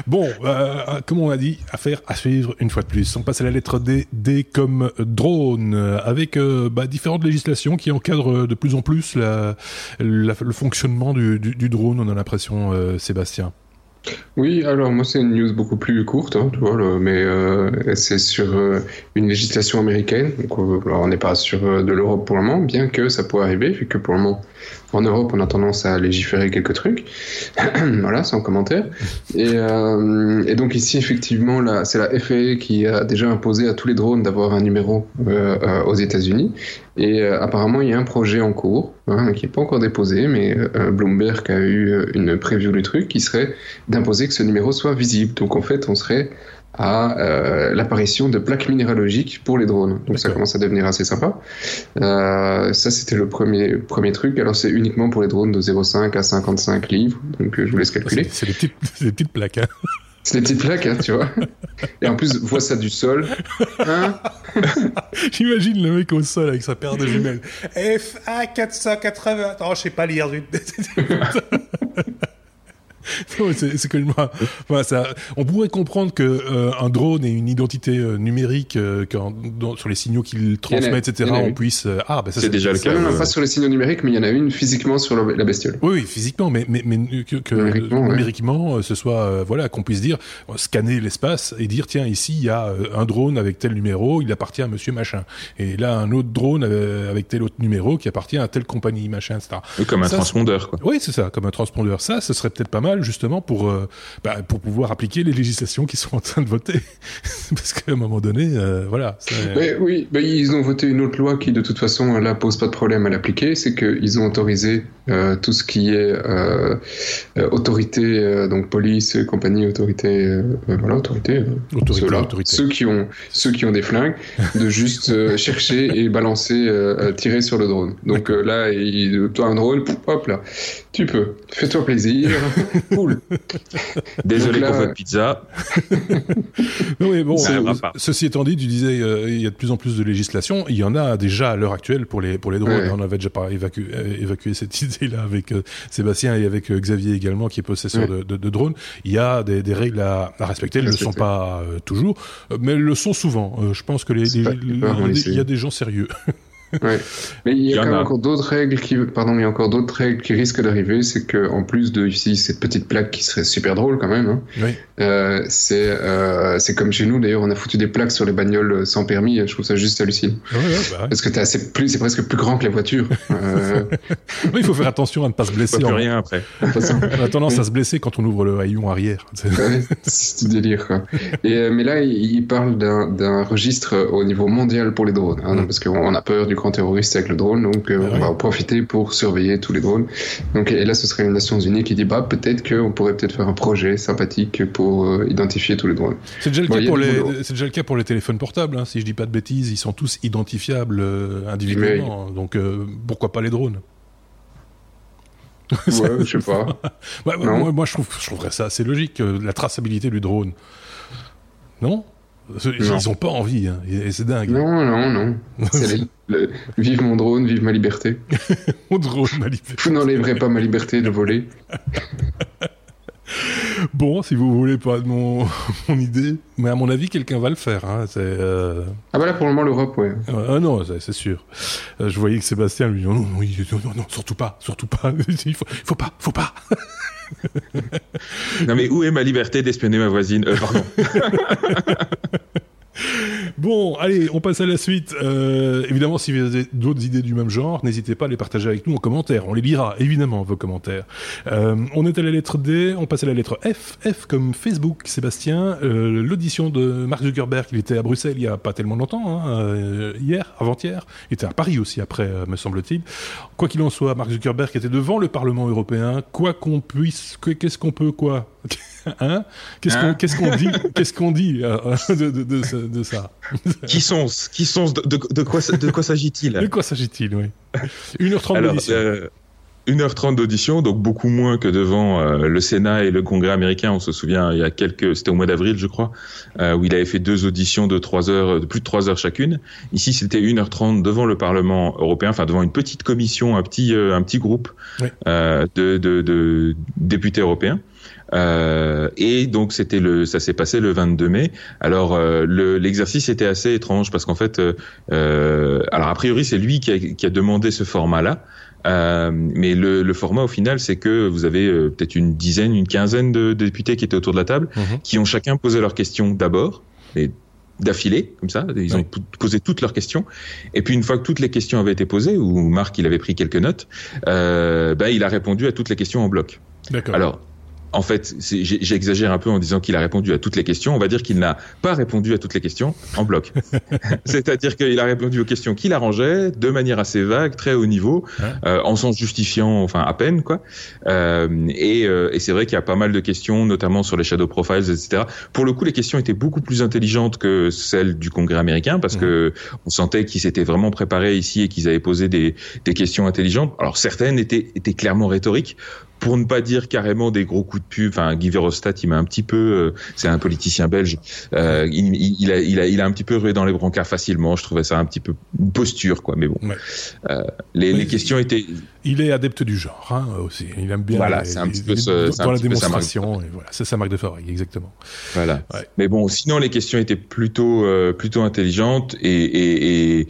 Bon, euh, comme on a dit, affaire à suivre une fois de plus. On passe à la lettre D, D comme drone, avec euh, bah, différentes législations qui encadrent de plus en plus la, la, le fonctionnement du, du, du, drone, on a l'impression, euh, Sébastien. Oui, alors moi c'est une news beaucoup plus courte, hein, tu vois, mais euh, c'est sur euh, une législation américaine. Donc, euh, on n'est pas sur de l'Europe pour le moment, bien que ça pourrait arriver, vu que pour le moment en Europe on a tendance à légiférer quelques trucs. voilà, sans commentaire. Et, euh, donc ici effectivement, c'est la FAA qui a déjà imposé à tous les drones d'avoir un numéro aux États-Unis. Et apparemment il y a un projet en cours hein, qui n'est pas encore déposé, mais Bloomberg a eu une preview du truc qui serait d'imposer que ce numéro soit visible. Donc en fait, on serait à euh, l'apparition de plaques minéralogiques pour les drones. Donc ça commence à devenir assez sympa. Euh, ça, c'était le premier, premier truc. Alors c'est uniquement pour les drones de 0,5 à 55 livres. Donc je vous laisse calculer. C'est des petites, des petites plaques. Hein. C'est des petites plaques, hein, tu vois. Et en plus, vois ça du sol. Hein J'imagine le mec au sol avec sa paire de jumelles. FA 480. Attends, je sais pas lire. c'est que enfin, ça, on pourrait comprendre que euh, un drone ait une identité euh, numérique euh, quand, dans, sur les signaux qu'il transmet, etc. On puisse euh, ah bah ça c'est déjà le cas. Non, non, pas sur les signaux numériques, mais il y en a une physiquement sur la, la bestiole. Oui, oui, physiquement, mais mais, mais que, que numériquement, numériquement ouais. ce soit voilà qu'on puisse dire scanner l'espace et dire tiens ici il y a un drone avec tel numéro, il appartient à Monsieur machin, et là un autre drone avec tel autre numéro qui appartient à telle compagnie machin, etc. Comme un ça, transpondeur quoi. Oui, c'est ça, comme un transpondeur. Ça, ce serait peut-être pas mal justement pour euh, bah, pour pouvoir appliquer les législations qui sont en train de voter. Parce qu'à un moment donné euh, voilà mais oui mais ils ont voté une autre loi qui de toute façon là pose pas de problème à l'appliquer. C'est qu'ils ont autorisé euh, tout ce qui est autorité donc police compagnie autorité voilà autorité, autorité, ceux, autorité. ceux qui ont ceux qui ont des flingues de juste chercher et balancer tirer sur le drone. Donc là il, toi un drone hop là tu peux. Fais-toi plaisir cool Désolé là, pour votre pizza. non, mais bon, ceci étant dit, tu disais, euh, il y a de plus en plus de législation. Il y en a déjà à l'heure actuelle pour les, pour les drones. Ouais. On avait déjà pas évacué, évacué cette idée-là avec euh, Sébastien et avec euh, Xavier également, qui est possesseur ouais. de, de, de, drones. Il y a des, des règles à, à respecter. Elles ne le sont pas euh, toujours, mais elles le sont souvent. je pense que les, il y a des gens sérieux. Ouais. Mais il y a, il y quand même a. encore d'autres règles qui, pardon, il y a encore d'autres règles qui risquent d'arriver. C'est que en plus de ici cette petite plaque qui serait super drôle quand même, hein, oui. euh, c'est euh, c'est comme chez nous d'ailleurs, on a foutu des plaques sur les bagnoles sans permis. Je trouve ça juste hallucinant. Ouais, ouais, bah Parce que t'es assez plus, c'est presque plus grand que les voitures. euh... oui, il faut faire attention à ne pas se blesser. Pas en... rien après. on a tendance à se blesser quand on ouvre le haillon arrière. c'est du délire quoi. Et, euh, mais là, il parle d'un registre au niveau mondial pour les drones, hein, mm. parce qu'on a peur du grand terroriste avec le drone, donc euh, Ah on va en profiter pour surveiller tous les drones. Donc, et là, ce serait les Nations Unies qui dit bah peut-être qu'on pourrait peut-être faire un projet sympathique pour euh, identifier tous les drones. C'est déjà, le Bon, cas pour les, boulot. c'est déjà le cas pour les téléphones portables. Hein. Si je dis pas de bêtises, ils sont tous identifiables euh, individuellement. Donc pourquoi pas les drones? Ouais, je sais pas. Non. moi, moi, je, trouve, je trouverais ça assez logique, la traçabilité du drone. Non? Ils ont pas envie, hein, c'est dingue. Non, non, non. Le- vive mon drone, vive ma liberté. Mon drone m'a libéré. Vous n'enlèverez pas ma liberté de voler. Bon, si vous voulez pas de mon, mon idée, mais à mon avis, quelqu'un va le faire. Hein. C'est, euh... Ah bah là pour le moment l'Europe, ouais. Ah non, c'est c'est sûr. Euh, je voyais que Sébastien lui dit non, non, non, il- non, non, surtout pas, surtout pas. il faut, il faut pas, faut pas. Non mais où est ma liberté d'espionner ma voisine? Euh, Pardon. Bon, allez, on passe à la suite. Euh, évidemment, si vous avez d'autres idées du même genre, n'hésitez pas à les partager avec nous en commentaire. On les lira, évidemment, vos commentaires. Euh, on est à la lettre D, on passe à la lettre F. F comme Facebook, Sébastien. Euh, L'audition de Mark Zuckerberg, il était à Bruxelles il y a pas tellement longtemps, hein, hier, avant-hier. Il était à Paris aussi après, me semble-t-il. Quoi qu'il en soit, Mark Zuckerberg était devant le Parlement européen. Quoi qu'on puisse, que- qu'est-ce qu'on peut, quoi? Hein Qu'est-ce qu'on Hein qu'on dit Qu'est-ce qu'on dit euh, de, de, de, de ça qui sont Qui sont de, de, de quoi de quoi De s'agit-il quoi s'agit-il, oui 1h30 Alors, d'audition. euh, 1h30 d'audition, donc beaucoup moins que devant euh, le Sénat et le Congrès américain. On se souvient, il y a quelques, c'était au mois d'avril, je crois, euh, où il avait fait deux auditions de trois heures, de plus de trois heures chacune. Ici, c'était 1h30 devant le Parlement européen, enfin devant une petite commission, un petit, euh, un petit groupe Oui. euh, de, de, de députés européens. Euh, et donc c'était le, ça s'est passé le 22 mai. Alors euh, le- l'exercice était assez étrange parce qu'en fait, euh, euh, alors a priori c'est lui qui a, qui a demandé ce format-là. Euh, mais le, le format au final, c'est que vous avez euh, peut-être une dizaine, une quinzaine de, de députés qui étaient autour de la table, Mhm. qui ont chacun posé leurs questions d'abord, et d'affilée, comme ça. Ils ont Oui. posé toutes leurs questions. Et puis une fois que toutes les questions avaient été posées, ou Marc il avait pris quelques notes, euh, bah, il a répondu à toutes les questions en bloc. D'accord. Alors, en fait, j'exagère un peu en disant qu'il a répondu à toutes les questions. On va dire qu'il n'a pas répondu à toutes les questions en bloc. C'est-à-dire qu'il a répondu aux questions qu'il arrangeait de manière assez vague, très haut niveau, Hein euh, en s'en justifiant, enfin à peine quoi. Euh, et euh, et c'est vrai qu'il y a pas mal de questions, notamment sur les shadow profiles, etc. Pour le coup, les questions étaient beaucoup plus intelligentes que celles du Congrès américain parce Mhm. que on sentait qu'ils s'étaient vraiment préparés ici et qu'ils avaient posé des des questions intelligentes. Alors certaines étaient étaient clairement rhétoriques pour ne pas dire carrément des gros coups de pub. Enfin, Guy Verhofstadt, il m'a un petit peu, euh, c'est un politicien belge, euh, il, il- il a, il, a, il a un petit peu rué dans les brancards facilement. Je trouvais ça un petit peu une posture, quoi. Mais bon, Ouais. Euh, les, Oui, les questions étaient, Il est adepte du genre, hein, aussi. Il aime bien. Voilà, c'est un petit peu ce- dans un la petit peu démonstration. et voilà, c'est sa marque de fabrique, exactement. voilà. Ouais. Mais bon, sinon les questions étaient plutôt, euh, plutôt intelligentes et, et, et,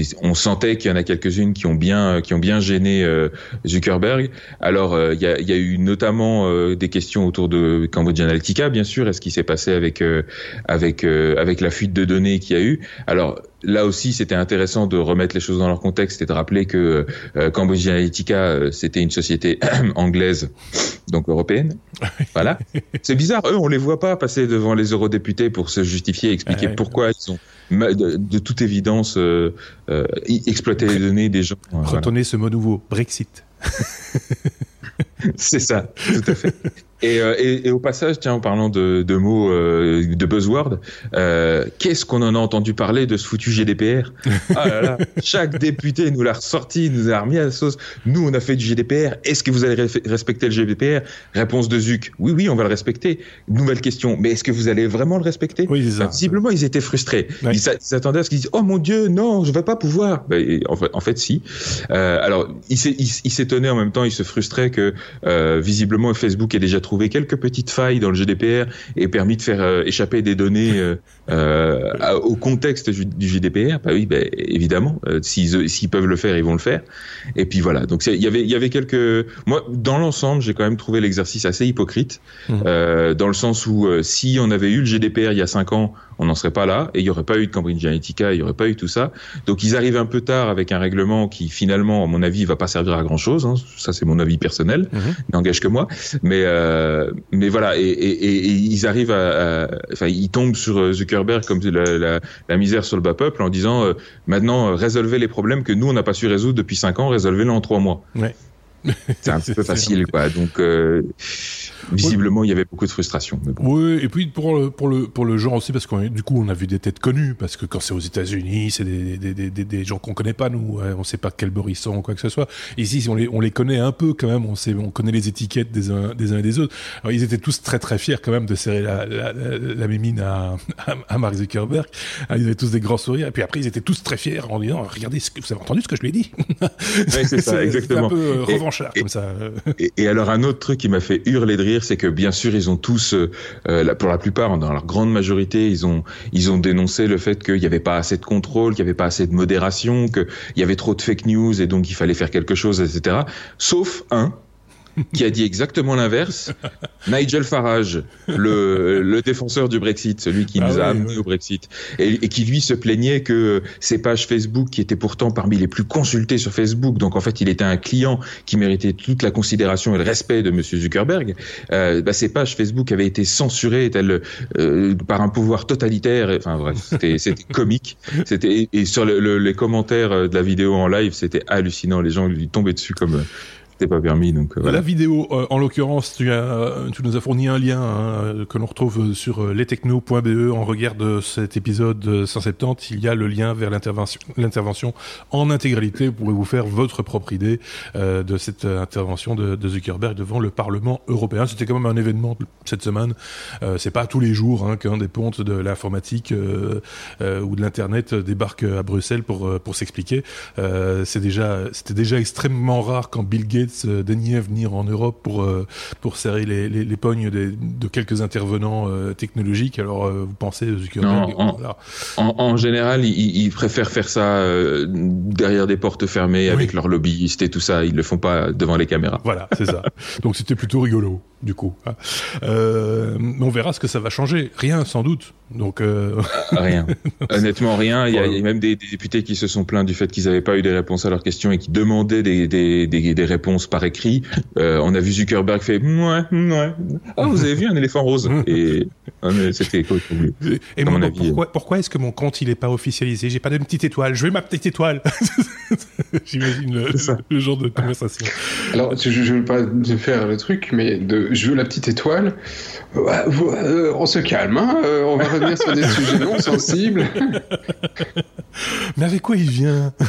et on sentait qu'il y en a quelques-unes qui ont bien, qui ont bien gêné euh, Zuckerberg. Alors, euh, il y, a, y a eu notamment euh, des questions autour de Cambridge Analytica, bien sûr. Est-ce qui s'est passé avec euh, avec euh, avec la fuite de données qu'il y a eu Alors là aussi, c'était intéressant de remettre les choses dans leur contexte et de rappeler que euh, Cambridge Analytica, euh, c'était une société anglaise, donc européenne. Voilà. C'est bizarre, eux, on les voit pas passer devant les eurodéputés pour se justifier, expliquer Ouais. pourquoi ils ont, de, de toute évidence, euh, euh, exploité les données des gens. Voilà. Retenez ce mot nouveau, Brexit. C'est ça, tout à fait. Et, euh, et, et au passage, tiens, en parlant de, de mots, euh, de buzzwords, euh, qu'est-ce qu'on en a entendu parler de ce foutu GDPR Ah là là, chaque député nous l'a ressorti, nous a remis à la sauce. Nous, on a fait du GDPR. Est-ce que vous allez respecter le GDPR Réponse de Zuc. Oui, oui, on va le respecter. Nouvelle question. Mais est-ce que vous allez vraiment le respecter? Oui, c'est ça. Bah, Visiblement, ils étaient frustrés. Ouais. Ils s'a- ils s'attendaient à ce qu'ils disent Oh mon Dieu, non, je vais pas pouvoir. Ben, en, fait, en fait, si. Euh, alors, il s'est- il s- il s'étonnait en même temps, il se frustrait que euh, visiblement Facebook ait déjà trouvé quelques petites failles dans le GDPR et permis de faire euh, échapper des données euh, euh, à- au contexte du, GDPR. Bah oui, ben, évidemment, s'ils s'ils peuvent le faire, ils vont le faire. Et puis voilà. Donc il y avait il y avait quelques. Moi, dans l'ensemble, j'ai quand même trouvé l'exercice assez hypocrite, euh, dans le sens où si on avait eu le GDPR il y a cinq ans, on n'en serait pas là et il n'y aurait pas eu de Cambridge Analytica, il n'y aurait pas eu tout ça. Donc ils arrivent un peu tard avec un règlement qui finalement, à mon avis, va pas servir à grand chose. Hein. Ça c'est mon avis personnel, mhm. n'engage que moi. Mais euh, mais voilà et, et, et, ils arrivent à, enfin ils tombent sur Zuckerberg comme la, la, la, misère sur le bas peuple en disant euh, maintenant résolvez les problèmes que nous on n'a pas su résoudre depuis cinq ans, résolvez-les en trois mois. Ouais. C'est un peu facile, quoi. Donc, euh, visiblement, il y avait beaucoup de frustration. Oui, et puis pour le, pour le, pour le genre aussi, parce que du coup, on a vu des têtes connues, parce que quand c'est aux États-Unis, c'est des, des, des, des, gens qu'on connaît pas, nous, on sait pas quel beurre ils sont, quoi que ce soit. Ici, on les, on les connaît un peu quand même, on sait, on connaît les étiquettes des uns, des uns et des autres. Alors, ils étaient tous très très fiers quand même de serrer la, la, la, mémine à, à, Mark Zuckerberg. Ils avaient tous des grands sourires, et puis après, ils étaient tous très fiers en disant, regardez, ce que, vous avez entendu ce que je lui ai dit. c'est ça, exactement. un peu euh, comme ça. Et, et, alors, un autre truc qui m'a fait hurler de rire, c'est que bien sûr, ils ont tous, euh, pour la plupart, dans leur grande majorité, ils ont, ils ont dénoncé le fait qu'il n'y avait pas assez de contrôle, qu'il n'y avait pas assez de modération, qu'il y avait trop de fake news et donc il fallait faire quelque chose, etc. Sauf un qui a dit exactement l'inverse. Nigel Farage, le, le, défenseur du Brexit, celui qui ah nous a amenés au Brexit, et, qui lui se plaignait que ses pages Facebook, qui étaient pourtant parmi les plus consultées sur Facebook, donc en fait il était un client qui méritait toute la considération et le respect de Monsieur Zuckerberg, euh, bah, ces pages Facebook avaient été censurées telles, euh, par un pouvoir totalitaire. Enfin bref, c'était comique. C'était et sur le, les commentaires de la vidéo en live, c'était hallucinant. Les gens lui tombaient dessus comme c'était pas permis. Donc, euh, La vidéo, euh, en l'occurrence, tu, as, tu nous as fourni un lien hein, que l'on retrouve sur lestechno.be. En regard de cet épisode 170, il y a le lien vers l'intervention, en intégralité. Vous pourrez vous faire votre propre idée euh, de cette intervention de, de, Zuckerberg devant le Parlement européen. C'était quand même un événement cette semaine. Euh, c'est pas tous les jours hein, qu'un des pontes de l'informatique ou de l'internet débarque à Bruxelles pour pour s'expliquer. c'est déjà c'était déjà extrêmement rare quand Bill Gates euh, daignait venir en Europe pour euh, pour serrer les, les, les pognes de quelques intervenants euh, technologiques. Alors vous pensez Zuckerberg en, en, en, général, ils, ils, préfèrent faire ça derrière des portes fermées avec leurs lobbyistes et tout ça. Ils le font pas devant les caméras. Voilà, c'est ça. Donc c'était plutôt rigolo du coup. Hein. Euh, on verra ce que ça va changer. Rien, sans doute. Donc euh... rien. Honnêtement, rien. Il y, a, il y a même des, des, députés qui se sont plaints du fait qu'ils n'avaient pas eu des réponses à leurs questions et qui demandaient des, des, des, des réponses par écrit. Euh, on a vu Zuckerberg fait ouais, ouais. Ah, vous avez vu un éléphant rose Et c'était quoi Et moi, pourquoi, pourquoi est-ce que mon compte il est pas officialisé? J'ai pas de petite étoile. Je veux ma petite étoile. J'imagine le, le, genre de conversation. Alors, je, je veux pas faire le truc, mais de je veux la petite étoile. Euh, on se calme, hein euh, on va revenir sur des sujets non sensibles. Mais avec quoi il vient?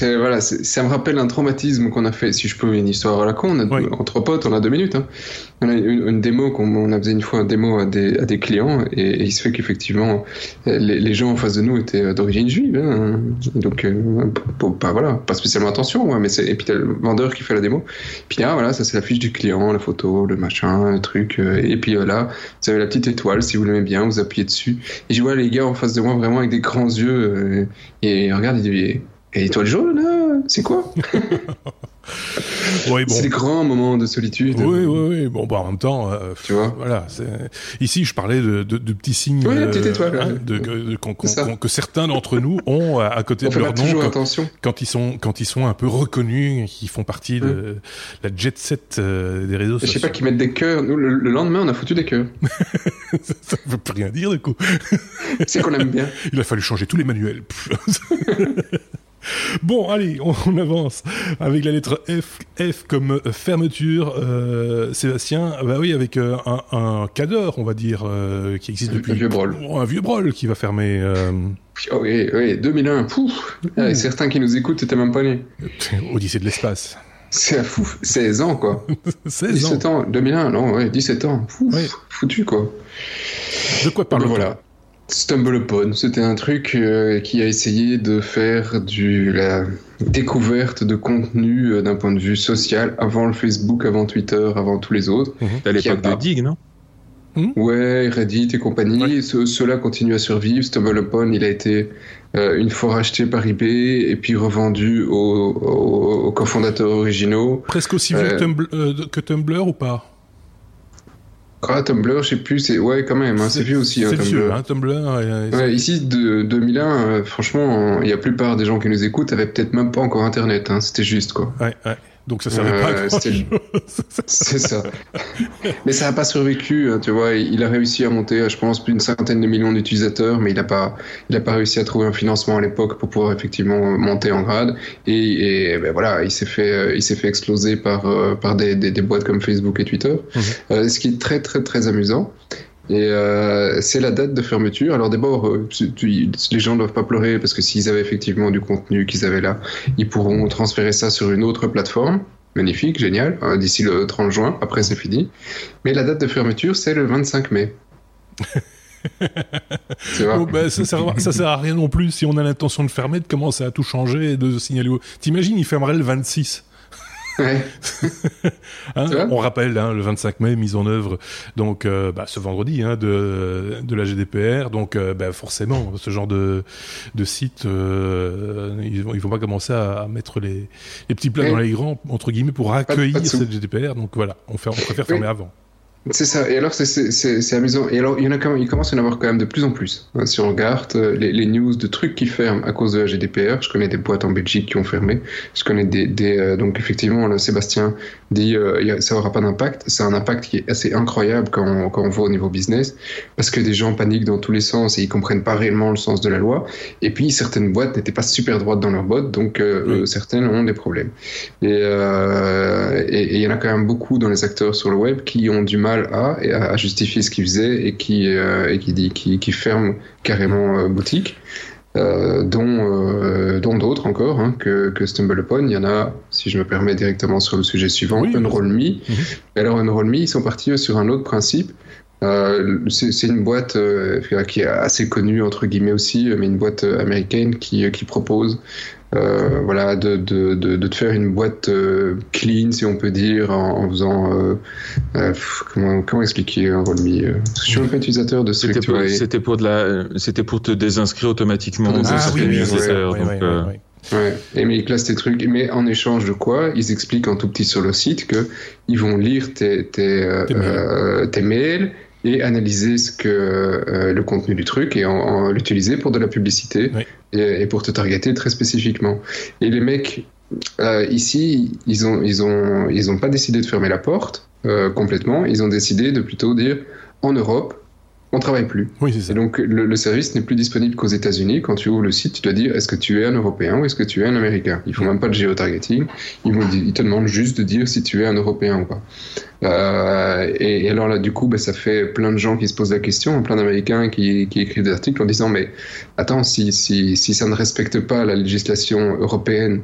Voilà, Ça me rappelle un traumatisme qu'on a fait, si je peux, une histoire à la con. On a, Entre potes, on a deux minutes. Hein. On a une, démo qu'on on a fait une fois une démo à des, à des clients et, il se fait qu'effectivement les, les, gens en face de nous étaient d'origine juive. Hein. Donc, euh, pas, voilà, pas spécialement attention, mais c'est, et puis le vendeur qui fait la démo. Puis là, voilà, ça c'est la fiche du client, la photo, le machin, le truc. Euh, et puis euh, là, vous avez la petite étoile, si vous l'aimez bien, vous appuyez dessus. Et je vois les gars en face de moi vraiment avec des grands yeux. et regarde, il et l'étoile jaune, c'est quoi oui, bon. C'est des grands moments de solitude. Oui, oui, oui. Bon, bah, en même temps, euh, tu vois, voilà. Ici, je parlais de, de, de petits signes oui, petite étoile, hein, de, que certains d'entre nous ont à côté de leur nom quand, quand, ils sont quand ils sont un peu reconnus, qu'ils font partie de hum. la jet set euh, des réseaux sociaux. Je sais pas qu'ils mettent des cœurs. Nous, le, lendemain, on a foutu des cœurs. ça veut plus rien dire du coup. C'est qu'on aime bien. Il a fallu changer tous les manuels. Bon, allez, on, avance avec la lettre F, F comme fermeture. Euh, Sébastien, bah oui, avec euh, un, un cadre, on va dire, euh, qui existe depuis un vieux brol, un vieux brol qui va fermer. Euh, oh, oui, oui, 2001. Pouf. Ah, certains qui nous écoutent, c'était même pas né. Odyssée de l'espace. C'est fou, 16 ans quoi. 16 17 ans. 2001, non, ouais, 17 ans. Foutu quoi. De quoi parle-t-on? Voilà. StumbleUpon, c'était un truc euh, qui a essayé de faire du la découverte de contenu euh, d'un point de vue social avant le Facebook, avant Twitter, avant tous les autres. Mmh. À l'époque de Dig, non? Mmh. Ouais, Reddit et compagnie. Ceux-là continuent à survivre. StumbleUpon, il a été euh, une fois racheté par eBay et puis revendu aux, cofondateurs originaux. Presque aussi vieux que Tumblr ou pas? Ah, Tumblr, je sais plus, c'est ouais quand même, hein, c'est vieux aussi. C'est hein, vieux, Tumblr. hein, Tumblr. Ouais, ici, de 2001, euh, franchement, il y a la plupart des gens qui nous écoutent avaient peut-être même pas encore Internet. Hein, C'était juste quoi. Ouais, ouais. Donc ça servait pas à Euh, grand c'était- C'est ça. mais ça n'a pas survécu, hein, tu vois. Il a réussi à monter, je pense, plus d'une centaine de millions d'utilisateurs, mais il n'a pas, il a pas réussi à trouver un financement à l'époque pour pouvoir effectivement monter en grade. Et, et ben voilà, il s'est fait, euh, il s'est fait exploser par euh, par des, des, des boîtes comme Facebook et Twitter. Euh, ce qui est très très très amusant. Et euh, c'est la date de fermeture. Alors d'abord, euh, les gens ne doivent pas pleurer parce que s'ils avaient effectivement du contenu qu'ils avaient là, ils pourront transférer ça sur une autre plateforme. Magnifique, génial, euh, d'ici le 30 juin, après c'est fini. Mais la date de fermeture, c'est le 25 mai. bah, ça, sert, ça sert à rien non plus si on a l'intention de fermer, de commencer à tout changer et de signaler. T'imagines, il fermerait le 26. Ouais. Hein, on rappelle hein, le 25 mai mise en œuvre donc euh, bah, ce vendredi hein, de de la GDPR donc euh, bah, forcément ce genre de de site euh, ils vont ils vont pas commencer à, à mettre les les petits plats dans les grands entre guillemets pour pas accueillir de cette GDPR donc voilà. On fait on préfère Oui. fermer avant C'est ça. Et alors, c'est- amusant. Et alors, il y en a quand même, il commence à y en avoir quand même de plus en plus. Si on regarde les, les news de trucs qui ferment à cause de la GDPR, je connais des boîtes en Belgique qui ont fermé. Je connais des, des euh, donc effectivement, là, Sébastien dit, euh, il ça aura pas d'impact. C'est un impact qui est assez incroyable quand on, quand on voit au niveau business, parce que des gens paniquent dans tous les sens et ils comprennent pas réellement le sens de la loi. Et puis, certaines boîtes n'étaient pas super droites dans leurs bottes, donc euh, Oui. euh, certaines ont des problèmes. Et euh, et- et il y en a quand même beaucoup dans les acteurs sur le web qui ont du mal à, et à à justifier ce qu'ils faisaient et qui, euh, et qui, dit, qui, qui ferment carrément euh, boutique. Euh, dont euh, d'autres encore hein, que, que StumbleUpon. Il y en a, si je me permets directement sur le sujet suivant, Oui, Unroll.me. Mhm. Et Alors Unroll.me, ils sont partis sur un autre principe. Euh, c'est une boîte qui est assez connue entre guillemets aussi, mais une boîte américaine qui, qui propose euh, voilà de, de, de, de te faire une boîte euh, clean si on peut dire en, en faisant euh, euh, pff, comment, comment expliquer euh, parce que Je suis un peu utilisateur de C'était pour, Selectuary. c'était pour de la, c'était pour te désinscrire automatiquement de ah oui oui, oui, newsletters, oui, donc, oui, oui, oui. Ouais, et mais ils classent tes trucs, mais en échange de quoi Ils expliquent en tout petit sur le site que ils vont lire tes, tes, euh, Tes mails. tes mails et analyser ce que euh, le contenu du truc et en, en l'utiliser pour de la publicité Oui. et, et pour te targeter très spécifiquement. Et les mecs euh, ici, ils ont ils ont ils ont pas décidé de fermer la porte euh, complètement. Ils ont décidé de plutôt dire en Europe, on travaille plus. Oui, Et donc le, le service n'est plus disponible qu'aux États-Unis. Quand tu ouvres le site, tu dois dire est-ce que tu es un Européen ou est-ce que tu es un Américain? Ils font même pas de géotargeting. Ils, vont, ils te demandent juste de dire si tu es un Européen ou pas. Euh, et, et alors là, du coup, ben, ça fait plein de gens qui se posent la question, plein d'Américains qui, qui écrivent des articles en disant mais attends, si, si, si ça ne respecte pas la législation européenne,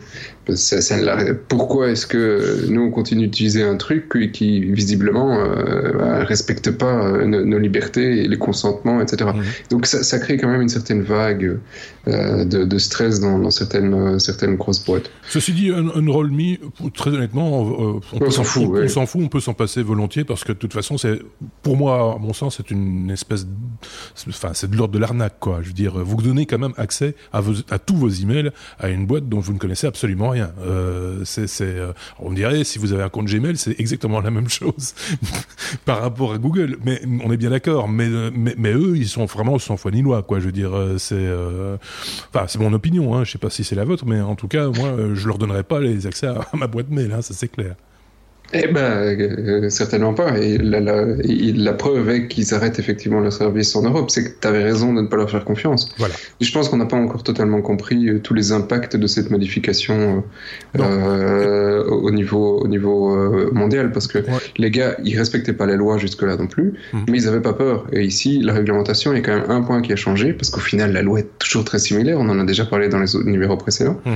ben, ça, ça ne la- pourquoi est-ce que nous on continue d'utiliser un truc qui, visiblement euh, ben, respecte pas euh, nos, nos libertés et les consentements, etc. Mhm. Donc ça, ça crée quand même une certaine vague de, de stress dans, dans certaines, certaines grosses boîtes. Ceci dit, un, un roll me, très honnêtement, on, s'en fout, on, ouais. on s'en fout, on peut s'en passer volontiers parce que de toute façon, c'est, pour moi, à mon sens, c'est une espèce, de- enfin, c'est de l'ordre de l'arnaque, quoi. Je veux dire, vous donnez quand même accès à, tous vos emails à une boîte dont vous ne connaissez absolument rien. Euh, c'est, euh, on dirait, si vous avez un compte Gmail, c'est exactement la même chose par rapport à Google. Mais on est bien d'accord. Mais, mais, mais eux, ils sont vraiment sans foi ni loi, quoi. Je veux dire, euh, c'est, enfin, c'est mon opinion. Hein. Je sais pas si c'est la vôtre, mais en tout cas, moi, je leur donnerai pas les accès à, à ma boîte mail. Hein, ça c'est clair. Eh ben, euh, certainement pas. Et la, la, et la preuve est qu'ils arrêtent effectivement le service en Europe. C'est que tu avais raison de ne pas leur faire confiance. Voilà. Et je pense qu'on n'a pas encore totalement compris euh, tous les impacts de cette modification euh, au niveau, au niveau euh, mondial. Parce que Ouais. les gars, ils respectaient pas les lois jusque-là non plus, Mhm. mais ils avaient pas peur. Et ici, la réglementation, il y a quand même un point qui a changé, parce qu'au final, la loi est toujours très similaire. On en a déjà parlé dans les autres numéros précédents. Mhm.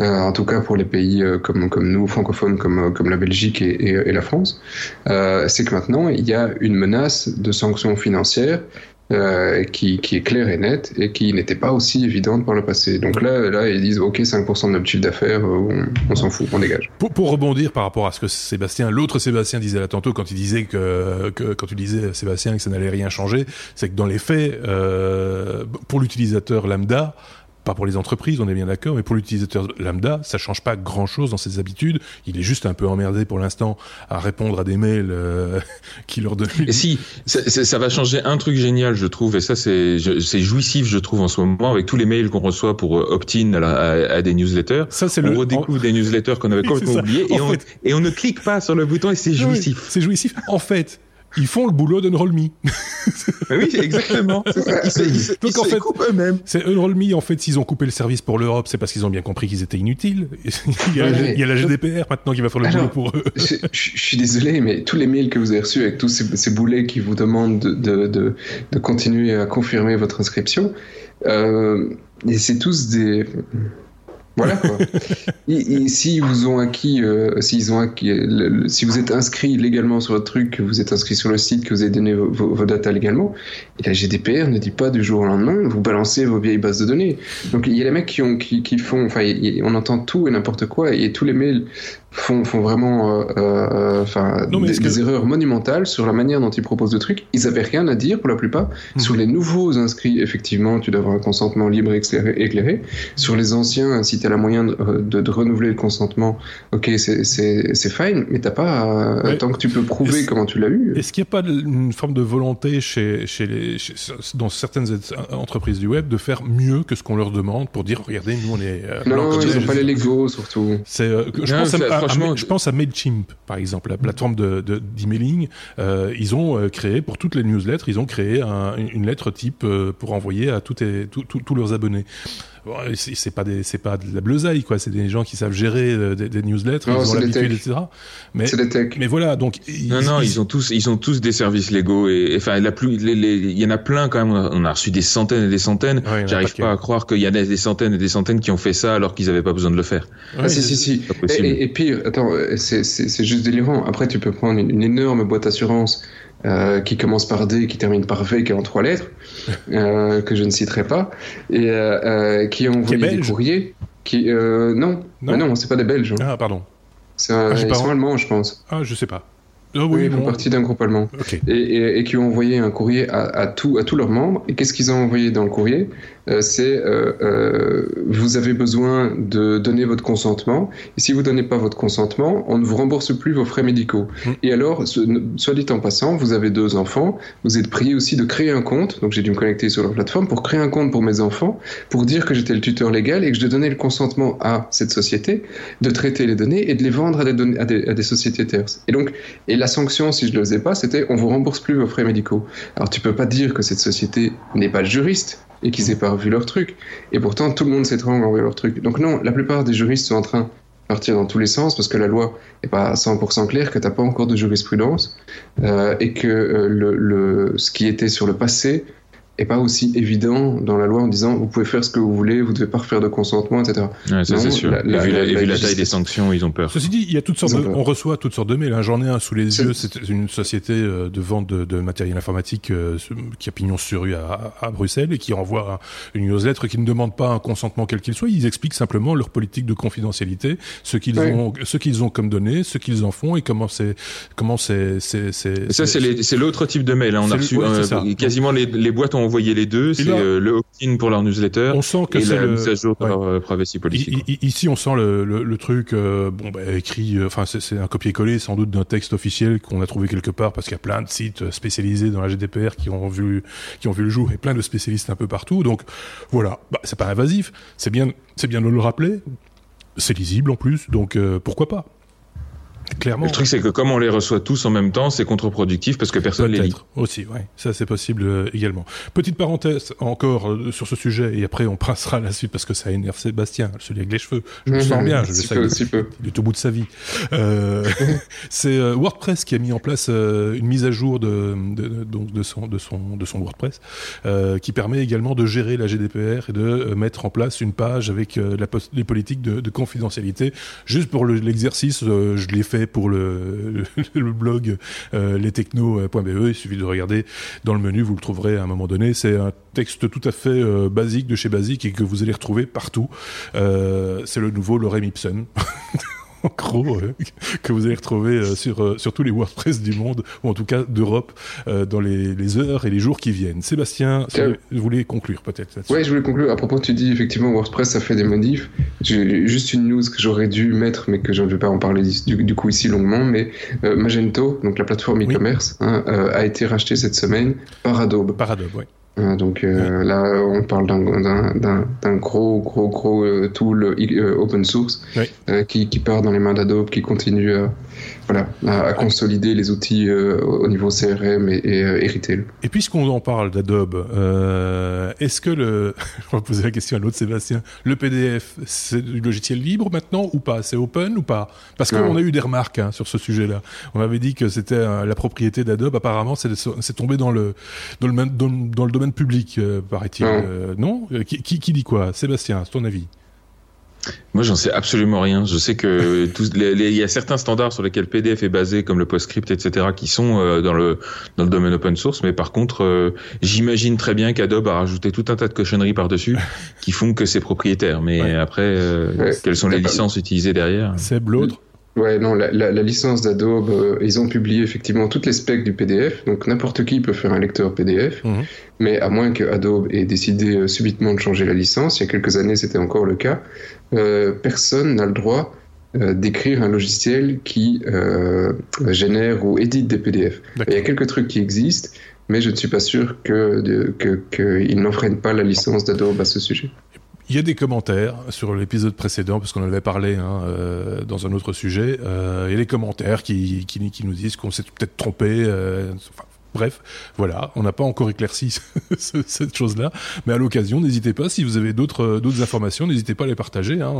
Euh, en tout cas pour les pays euh, comme, nous, francophones, comme, euh, la Belgique et, la France, c'est que maintenant, il y a une menace de sanctions financières qui, est claire et nette et qui n'était pas aussi évidente par le passé. Donc là, là ils disent, OK, 5% de notre chiffre d'affaires, on, s'en fout, on dégage. Pour, rebondir par rapport à ce que Sébastien, l'autre Sébastien disait là tantôt quand il disait que, quand tu disais Sébastien que ça n'allait rien changer, c'est que dans les faits, pour l'utilisateur lambda, pas pour les entreprises, on est bien d'accord, mais pour l'utilisateur lambda, ça change pas grand-chose dans ses habitudes. Il est juste un peu emmerdé pour l'instant à répondre à des mails euh, qui leur donnent. Et si, ça, va changer un truc génial, je trouve, et ça c'est jouissif, je trouve en ce moment avec tous les mails qu'on reçoit pour euh, opt-in à, à, des newsletters. Ça c'est on le redécouvre des newsletters qu'on avait complètement oubliés et on, et on ne clique pas sur le bouton et c'est jouissif. c'est jouissif. En fait, ils font le boulot d'Unroll.me. oui, exactement. Ils se, Donc en fait, eux-mêmes. C'est Unroll.me, en fait, s'ils ont coupé le service pour l'Europe, c'est parce qu'ils ont bien compris qu'ils étaient inutiles. il, y a, il, y a, la GDPR maintenant qui va faire le boulot pour eux. Je, je, suis désolé, mais tous les mails que vous avez reçus avec tous ces, ces boulets qui vous demandent de, de, de, de, continuer à confirmer votre inscription, euh, et c'est tous des voilà quoi. si vous ont acquis, euh, s'ils ont acquis, si vous êtes inscrit légalement sur le truc, que vous êtes inscrit sur le site, que vous avez donné vos, vos, datas légalement, et la GDPR ne dit pas du jour au lendemain, vous balancez vos vieilles bases de données. Donc il y a les mecs qui font, enfin, on entend tout et n'importe quoi, et tous les mails font, font vraiment euh, euh, enfin des, des erreurs monumentales sur la manière dont ils proposent le truc. Ils avaient rien à dire pour la plupart. Mmh. Sur les nouveaux inscrits, effectivement, tu dois avoir un consentement libre et éclairé. éclairé. Sur les anciens, si tu as la moyen de, de, de, renouveler le consentement, ok, c'est fine, mais t'as pas, euh, tant que tu peux prouver comment tu l'as eu. Est-ce qu'il n'y a pas une forme de volonté chez, chez les, chez, dans certaines entreprises du web de faire mieux que ce qu'on leur demande pour dire, regardez, nous on est... Euh, non, ils n'ont pas les Lego, surtout. C'est, euh, je pense à, franchement, je pense à Mailchimp, par exemple, la plateforme de, d'emailing. Euh, ils ont euh, créé, pour toutes les newsletters, ils ont créé un, une lettre type euh, pour envoyer à tous leurs abonnés c'est pas des, c'est pas de la bleusaille, quoi. C'est des gens qui savent gérer euh, des, des, newsletters, non, ils ont l'habitude, etc. Mais, c'est des tech. mais voilà, donc. Non, non, ils, ont tous, ils ont tous des services légaux et, enfin, la plus, il y en a plein quand même. On a reçu des centaines et des centaines. Ouais, J'arrive pas, pas à croire qu'il y a des centaines et des centaines qui ont fait ça alors qu'ils avaient pas besoin de le faire. Ah, si, si, si. Et, et, pire, attends, c'est juste délirant. Après, tu peux prendre une, une énorme boîte d'assurance euh, qui commence par D, qui termine par V, qui est en trois lettres, euh, que je ne citerai pas, et euh, euh qui ont envoyé des courriers. Qui, euh, non, non, non c'est pas des Belges. Hein. Ah, pardon. Un, ah, ils sont allemands, je pense. Ah, je sais pas. Oh, oui, ils font partie d'un groupe allemand. Okay. Et, et, et, qui ont envoyé un courrier à, à, tout, à tous leurs membres. Et qu'est-ce qu'ils ont envoyé dans le courrier? C'est euh, euh, vous avez besoin de donner votre consentement. Et si vous donnez pas votre consentement, on ne vous rembourse plus vos frais médicaux. Mmh. Et alors, soit dit en passant, vous avez deux enfants. Vous êtes prié aussi de créer un compte. Donc j'ai dû me connecter sur leur plateforme pour créer un compte pour mes enfants, pour dire que j'étais le tuteur légal et que je donnais le consentement à cette société de traiter les données et de les vendre à des, données, à des, à des sociétés tierces. Et donc, et la sanction, si je ne le faisais pas, c'était on vous rembourse plus vos frais médicaux. Alors tu peux pas dire que cette société n'est pas juriste et qu'ils n'aient pas revu leur truc. Et pourtant, tout le monde sait trop envoyer leur truc. Donc non, la plupart des juristes sont en train de partir dans tous les sens parce que la loi n'est pas 100% claire, que tu n'as pas encore de jurisprudence euh, et que euh, le, ce qui était sur le passé est pas aussi évident dans la loi en disant vous pouvez faire ce que vous voulez, vous devez pas refaire de consentement, etc. Ouais, ça c'est sûr. La, la, et vu la, la, la taille des sanctions, ils ont peur. Ceci dit, il y a toutes sortes de, on reçoit toutes sortes de mails. Hein. J'en ai un sous les yeux. C'est une société euh, de vente de, de matériel informatique euh, qui a pignon sur rue à, à, Bruxelles et qui envoie une newsletter qui ne demande pas un consentement quel qu'il soit. Ils expliquent simplement leur politique de confidentialité, ce qu'ils ouais. ont, ce qu'ils ont comme données, ce qu'ils en font et comment c'est, comment c'est, c'est, c'est. Ça c'est l'autre type de mail. Hein. On a reçu euh, quasiment les, les boîtes ont envoyé les deux, c'est euh, le opt-in pour leur newsletter on sent que et la le... mise à jour ouais. leur euh, privacy policy. I, ici, on sent le, le, le truc, euh, bon, bah, écrit, euh, enfin, c'est un copier-coller sans doute d'un texte officiel qu'on a trouvé quelque part parce qu'il y a plein de sites spécialisés dans la GDPR qui ont vu, qui ont vu le jour et plein de spécialistes un peu partout. Donc, voilà, bah, c'est pas invasif, c'est bien, c'est bien de le rappeler. C'est lisible en plus, donc pourquoi pas? Clairement. Le truc, c'est que comme on les reçoit tous en même temps, c'est contre-productif parce que personne les lit. Aussi, ouais. Ça, c'est possible euh, également. Petite parenthèse encore euh, sur ce sujet, et après on passera à la suite parce que ça énerve Sébastien, celui avec les cheveux. Je mmh, me sens bien, je le sais. Peu. Il est au bout de sa vie. Euh, c'est euh, WordPress qui a mis en place une mise à jour de, de, de, donc de, son, de, son, de son WordPress euh, qui permet également de gérer la GDPR et de mettre en place une page avec la, les politiques de, de confidentialité. Juste pour l'exercice, le, je l'ai fait pour le, blog euh, lestechno.be. Il suffit de regarder dans le menu, vous le trouverez à un moment donné. C'est un texte tout à fait euh, basique de chez Basique et que vous allez retrouver partout. Euh, c'est le nouveau Lorem Ipsum. en gros, que vous allez retrouver sur, sur tous les WordPress du monde, ou en tout cas d'Europe, dans les, les, heures et les jours qui viennent. Sébastien, vous voulez conclure peut-être Oui, je voulais conclure. À propos, tu dis effectivement WordPress, ça fait des modifs. J'ai juste une news que j'aurais dû mettre, mais que je ne vais pas en parler du, coup ici longuement. Mais Magento, donc la plateforme e-commerce, hein, a été rachetée cette semaine par Adobe. Par Adobe, oui. Hein, donc euh, là, on parle d'un gros, gros, gros euh, tool euh, open source qui, qui, part dans les mains d'Adobe, qui continue à, voilà, à, consolider les outils euh, au niveau CRM et, et, euh, retail. Et puisqu'on en parle d'Adobe, euh, est-ce que le, je vais poser la question à l'autre Sébastien, le PDF c'est du logiciel libre maintenant ou pas? C'est open ou pas? Parce qu'on a eu des remarques hein, sur ce sujet-là. On avait dit que c'était la propriété d'Adobe. Apparemment, c'est tombé dans le dans le dans, le domaine public, paraît-il. non qui, qui, qui dit quoi? Sébastien, c'est ton avis? Moi, j'en sais absolument rien. Je sais que il y a certains standards sur lesquels PDF est basé, comme le PostScript, etc., qui sont euh, dans le dans le domaine open source. Mais par contre, euh, j'imagine très bien qu'Adobe a rajouté tout un tas de cochonneries par dessus, qui font que c'est propriétaire. Mais après, euh, quelles sont les licences utilisées derrière? C'est l'autre? Ouais, non, la, la, licence d'Adobe, euh, ils ont publié effectivement toutes les specs du PDF, donc n'importe qui peut faire un lecteur PDF, mhm. mais à moins que Adobe ait décidé euh, subitement de changer la licence, il y a quelques années c'était encore le cas, personne n'a le droit d'écrire un logiciel qui génère ou édite des PDF. Il y a quelques trucs qui existent, mais je ne suis pas sûr qu'ils que, que n'enfreignent pas la licence d'Adobe à ce sujet. Il y a des commentaires sur l'épisode précédent, parce qu'on en avait parlé hein, euh, dans un autre sujet. Euh, il y a des commentaires qui, qui, qui nous disent qu'on s'est peut-être trompé. Euh, enfin, Bref, voilà, on n'a pas encore éclairci cette chose-là, mais à l'occasion, n'hésitez pas, si vous avez d'autres euh, d'autres informations, n'hésitez pas à les partager. Hein,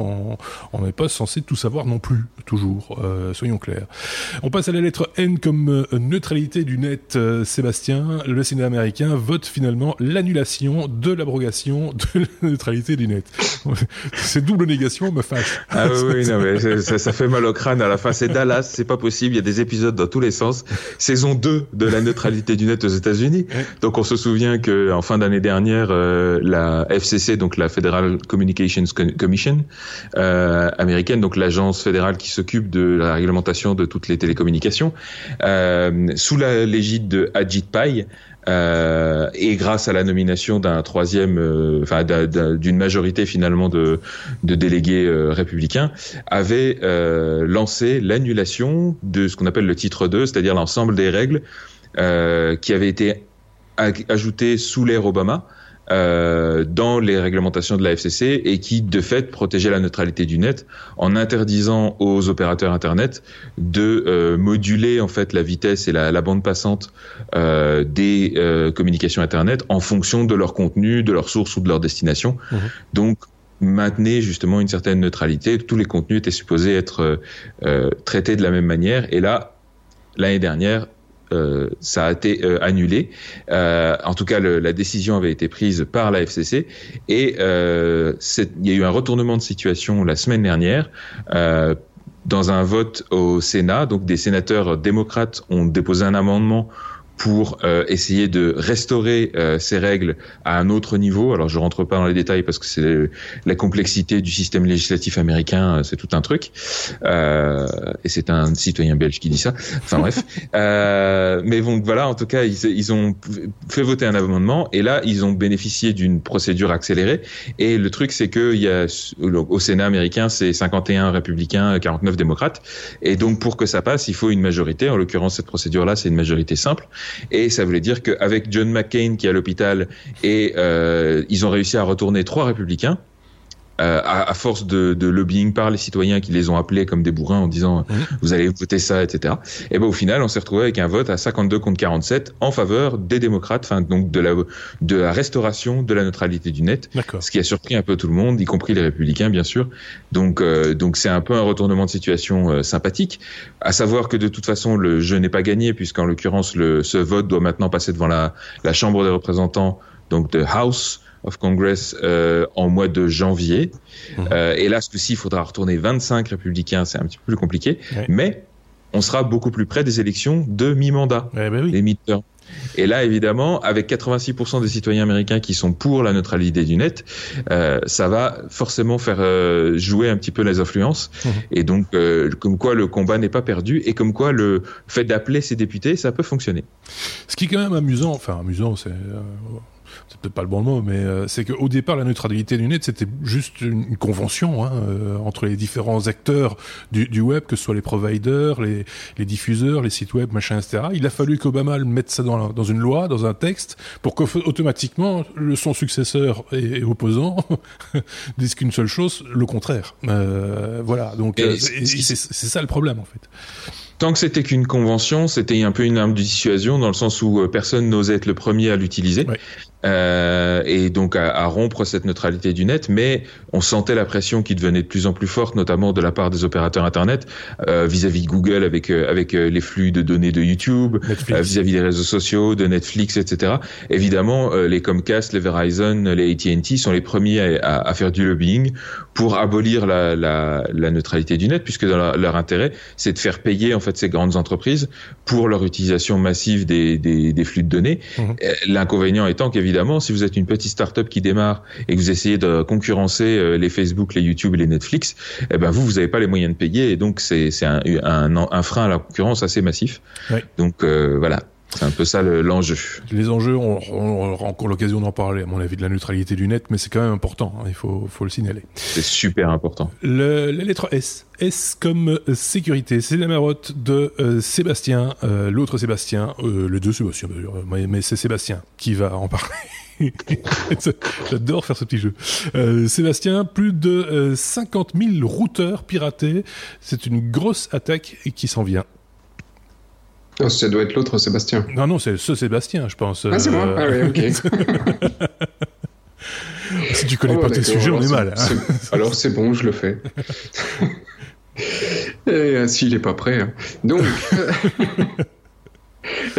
on n'est pas censé tout savoir non plus, toujours, euh, soyons clairs. On passe à la lettre N comme euh, neutralité du net. Sébastien, le Sénat américain vote finalement l'annulation de l'abrogation de la neutralité du net. C'est double négation, me fâche. Ah oui, non, mais ça, ça, fait mal au crâne à la fin. C'est Dallas, c'est pas possible. Il y a des épisodes dans tous les sens. Saison 2 de la neutralité du net aux États-Unis. Donc on se souvient que en fin d'année dernière, euh, la FCC, donc la Federal Communications Commission euh, américaine, donc l'agence fédérale qui s'occupe de la réglementation de toutes les télécommunications, euh, sous la l'égide de Ajit Pai, euh, et grâce à la nomination d'un troisième, euh, enfin d'une majorité finalement de, de délégués euh, républicains, avait lancé l'annulation de ce qu'on appelle le titre 2, c'est-à-dire l'ensemble des règles euh, qui avait été ajouté sous l'ère Obama. Euh, dans les réglementations de la FCC et qui de fait protégeait la neutralité du net en interdisant aux opérateurs internet de euh, moduler en fait la vitesse et la, la bande passante euh, des euh, communications internet en fonction de leur contenu, de leur source ou de leur destination. Mmh. Donc maintenait justement une certaine neutralité. Tous les contenus étaient supposés être euh, traités de la même manière. Et là, l'année dernière, euh, ça a été euh, annulé. Euh, en tout cas, la décision avait été prise par la FCC et il y a eu un retournement de situation la semaine dernière dans un vote au Sénat. Donc, des sénateurs démocrates ont déposé un amendement pour euh, essayer de restaurer euh, ces règles à un autre niveau. Alors je rentre pas dans les détails parce que c'est la complexité du système législatif américain, euh, c'est tout un truc. Euh, et c'est un citoyen belge qui dit ça. Enfin bref. Euh, mais donc voilà, en tout cas, ils, ils, ont fait voter un amendement et là ils ont bénéficié d'une procédure accélérée. Et le truc c'est que il y a au Sénat américain c'est 51 républicains, 49 démocrates. Et donc pour que ça passe, il faut une majorité. En l'occurrence cette procédure là c'est une majorité simple. Et ça voulait dire qu'avec John McCain qui est à l'hôpital et euh, ils ont réussi à retourner trois républicains. Euh, à, à, force de, de, lobbying par les citoyens qui les ont appelés comme des bourrins en disant mmh. vous allez voter ça, etc. Et ben au final, on s'est retrouvé avec un vote à 52 contre 47 en faveur des démocrates, enfin donc de la de la restauration de la neutralité du net, ce qui a surpris un peu tout le monde, y compris les républicains bien sûr. Donc euh, donc c'est un peu un retournement de situation euh, sympathique. À savoir que de toute façon le jeu n'est pas gagné puisqu'en l'occurrence le ce vote doit maintenant passer devant la la Chambre des représentants, donc de House of Congress euh, en mois de janvier. Mhm. Euh, et là, ce il faudra retourner 25 républicains, c'est un petit peu plus compliqué. Mais on sera beaucoup plus près des élections de mi-mandat, oui. les midterms. Et là, évidemment, avec 86% des citoyens américains qui sont pour la neutralité du net, euh, ça va forcément faire euh, jouer un petit peu les influences. Mmh. Et donc, euh, comme quoi le combat n'est pas perdu et comme quoi le fait d'appeler ces députés, ça peut fonctionner. Ce qui est quand même amusant, enfin amusant, c'est c'est peut-être pas le bon mot, mais euh, c'est qu'au départ, la neutralité du net, c'était juste une, convention hein, euh, entre les différents acteurs du, du, web, que ce soit les providers, les, les, diffuseurs, les sites web, machin, etc. Il a fallu qu'Obama mette ça dans, dans, une loi, dans un texte, pour qu'automatiquement, son successeur et, opposant disent qu'une seule chose, le contraire. Euh, voilà, donc c'est ça le problème, en fait. Tant que c'était qu'une convention, c'était un peu une arme de dissuasion dans le sens où personne n'osait être le premier à l'utiliser. Euh, et donc à, à, rompre cette neutralité du net, mais on sentait la pression qui devenait de plus en plus forte, notamment de la part des opérateurs internet euh, vis-à-vis de Google avec euh, avec les flux de données de YouTube, vis-à-vis des réseaux sociaux, de Netflix, etc. Évidemment, les Comcast, les Verizon, les AT&T sont les premiers à, à, faire du lobbying pour abolir la, la, la neutralité du net, puisque dans leur, intérêt, c'est de faire payer en fait ces grandes entreprises pour leur utilisation massive des, des, des flux de données. Mmh. L'inconvénient étant qu'évidemment évidemment, si vous êtes une petite start-up qui démarre et que vous essayez de concurrencer euh, les Facebook, les YouTube et les Netflix, eh ben vous, vous n'avez pas les moyens de payer et donc c'est un, un, un, frein à la concurrence assez massif. Donc euh, voilà, c'est un peu ça l'enjeu. les enjeux, on, aura encore l'occasion d'en parler, à mon avis, de la neutralité du net, mais c'est quand même important, hein, il faut, faut, le signaler. C'est super important. Le, la lettre S. S comme euh, sécurité. C'est la marotte de euh, Sébastien, euh, l'autre Sébastien, le deux Sébastien d'ailleurs, mais, c'est Sébastien qui va en parler. J'adore faire ce petit jeu. Sébastien, plus de 50 000 routeurs piratés. C'est une grosse attaque qui s'en vient. Oh, ça doit être l'autre Sébastien. Non, non, c'est ce Sébastien, je pense. Ah, c'est moi Ah oui, ok. si tu connais oh, pas tes sujets, on est mal. Hein. Alors c'est bon, je le fais. Et ainsi, il est pas prêt. Hein. Donc.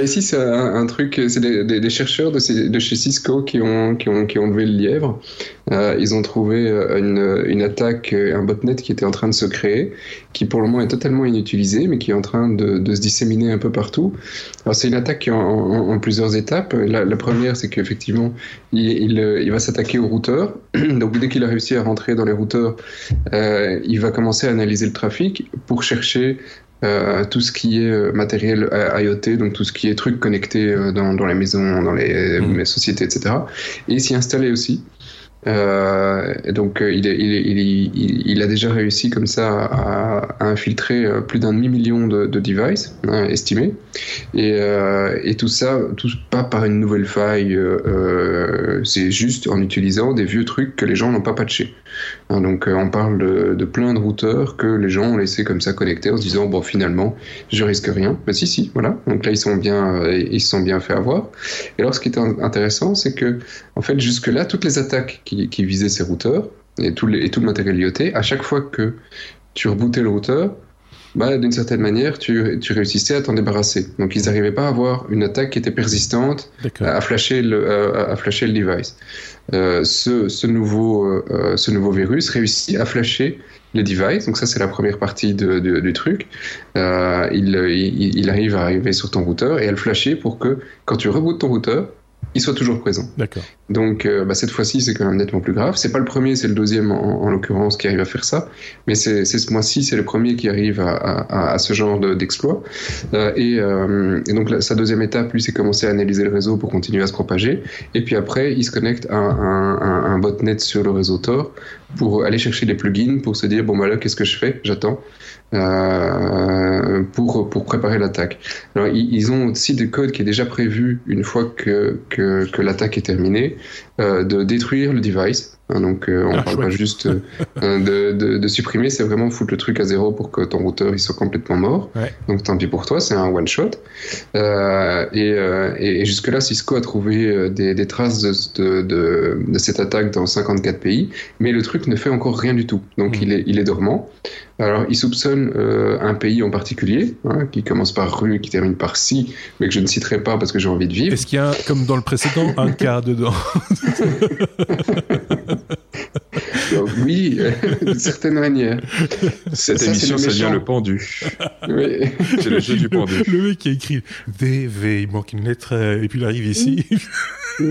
ici, c'est un, truc, c'est des, chercheurs de, chez Cisco qui ont, qui ont, qui ont levé le lièvre. Euh, ils ont trouvé euh, une, une, attaque, un botnet qui était en train de se créer, qui pour le moment est totalement inutilisé, mais qui est en train de, de se disséminer un peu partout. Alors c'est une attaque est en, plusieurs étapes. La, première, c'est qu'effectivement, il, il, va s'attaquer aux routeurs. Donc dès qu'il a réussi à rentrer dans les routeurs, euh, il va commencer à analyser le trafic pour chercher euh, tout ce qui est euh, matériel euh, IoT, donc tout ce qui est trucs connectés dans, dans les maisons, dans les, mm. les sociétés, etc. Et s'y installer aussi. Euh, donc euh, il, il, il, il, a déjà réussi comme ça à, à infiltrer euh, plus d'un demi-million de, de devices hein, estimés. Et, euh, et, tout ça, tout pas par une nouvelle faille, euh, c'est juste en utilisant des vieux trucs que les gens n'ont pas patchés. Hein, donc on parle de, de, plein de routeurs que les gens ont laissé comme ça connectés en se disant bon finalement je risque rien. Bah si si voilà. Donc là ils sont bien ils se sont bien fait avoir. Et alors ce qui est intéressant c'est que en fait jusque là toutes les attaques qui qui, visait ces routeurs et tout, et tout le matériel IoT, à chaque fois que tu rebootais le routeur, bah, d'une certaine manière, tu, tu, réussissais à t'en débarrasser. Donc, ils n'arrivaient pas à avoir une attaque qui était persistante à flasher le, à, flasher le device. Euh, ce, ce, nouveau, euh, ce nouveau virus réussit à flasher les devices. Donc, ça, c'est la première partie du truc. Euh, il, il, il, arrive à arriver sur ton routeur et à le flasher pour que quand tu rebootes ton routeur, il soit toujours présent. D'accord. Donc euh, bah, cette fois-ci, c'est quand même nettement plus grave. C'est pas le premier, c'est le deuxième en, en l'occurrence qui arrive à faire ça, mais c'est ce mois-ci, c'est le premier qui arrive à, à, à ce genre d'exploit. Euh, et, euh, et, donc sa deuxième étape, lui, c'est commencer à analyser le réseau pour continuer à se propager. Et puis après, il se connecte à un, un, un botnet sur le réseau Tor pour aller chercher les plugins, pour se dire bon bah là, qu'est-ce que je fais? J'attends. Euh, pour, pour préparer l'attaque. Alors ils, ont aussi des codes qui est déjà prévu une fois que, que, que l'attaque est terminée, euh, de détruire le device Hein, donc euh, on ne ah, parle pas juste de, de, de, supprimer, c'est vraiment foutre le truc à zéro pour que ton routeur il soit complètement mort. Ouais. Donc tant pis pour toi, c'est un one shot. Euh, et, euh, et, jusque là, Cisco a trouvé des, des traces de, de, de, cette attaque dans 54 pays, mais le truc ne fait encore rien du tout. Donc hmm. il, est, il est dormant. Alors il soupçonne un pays en particulier, hein, qui commence par rue, qui termine par si, mais que je ne citerai pas parce que j'ai envie de vivre. Est-ce qu'il y a, comme dans le précédent, un cas dedans? Oui, d'une certaine manière. Cette émission, ça devient le pendu. Oui. C'est le jeu du pendu. Le mec qui a écrit VV, il manque une lettre, euh, et puis il arrive ici. et,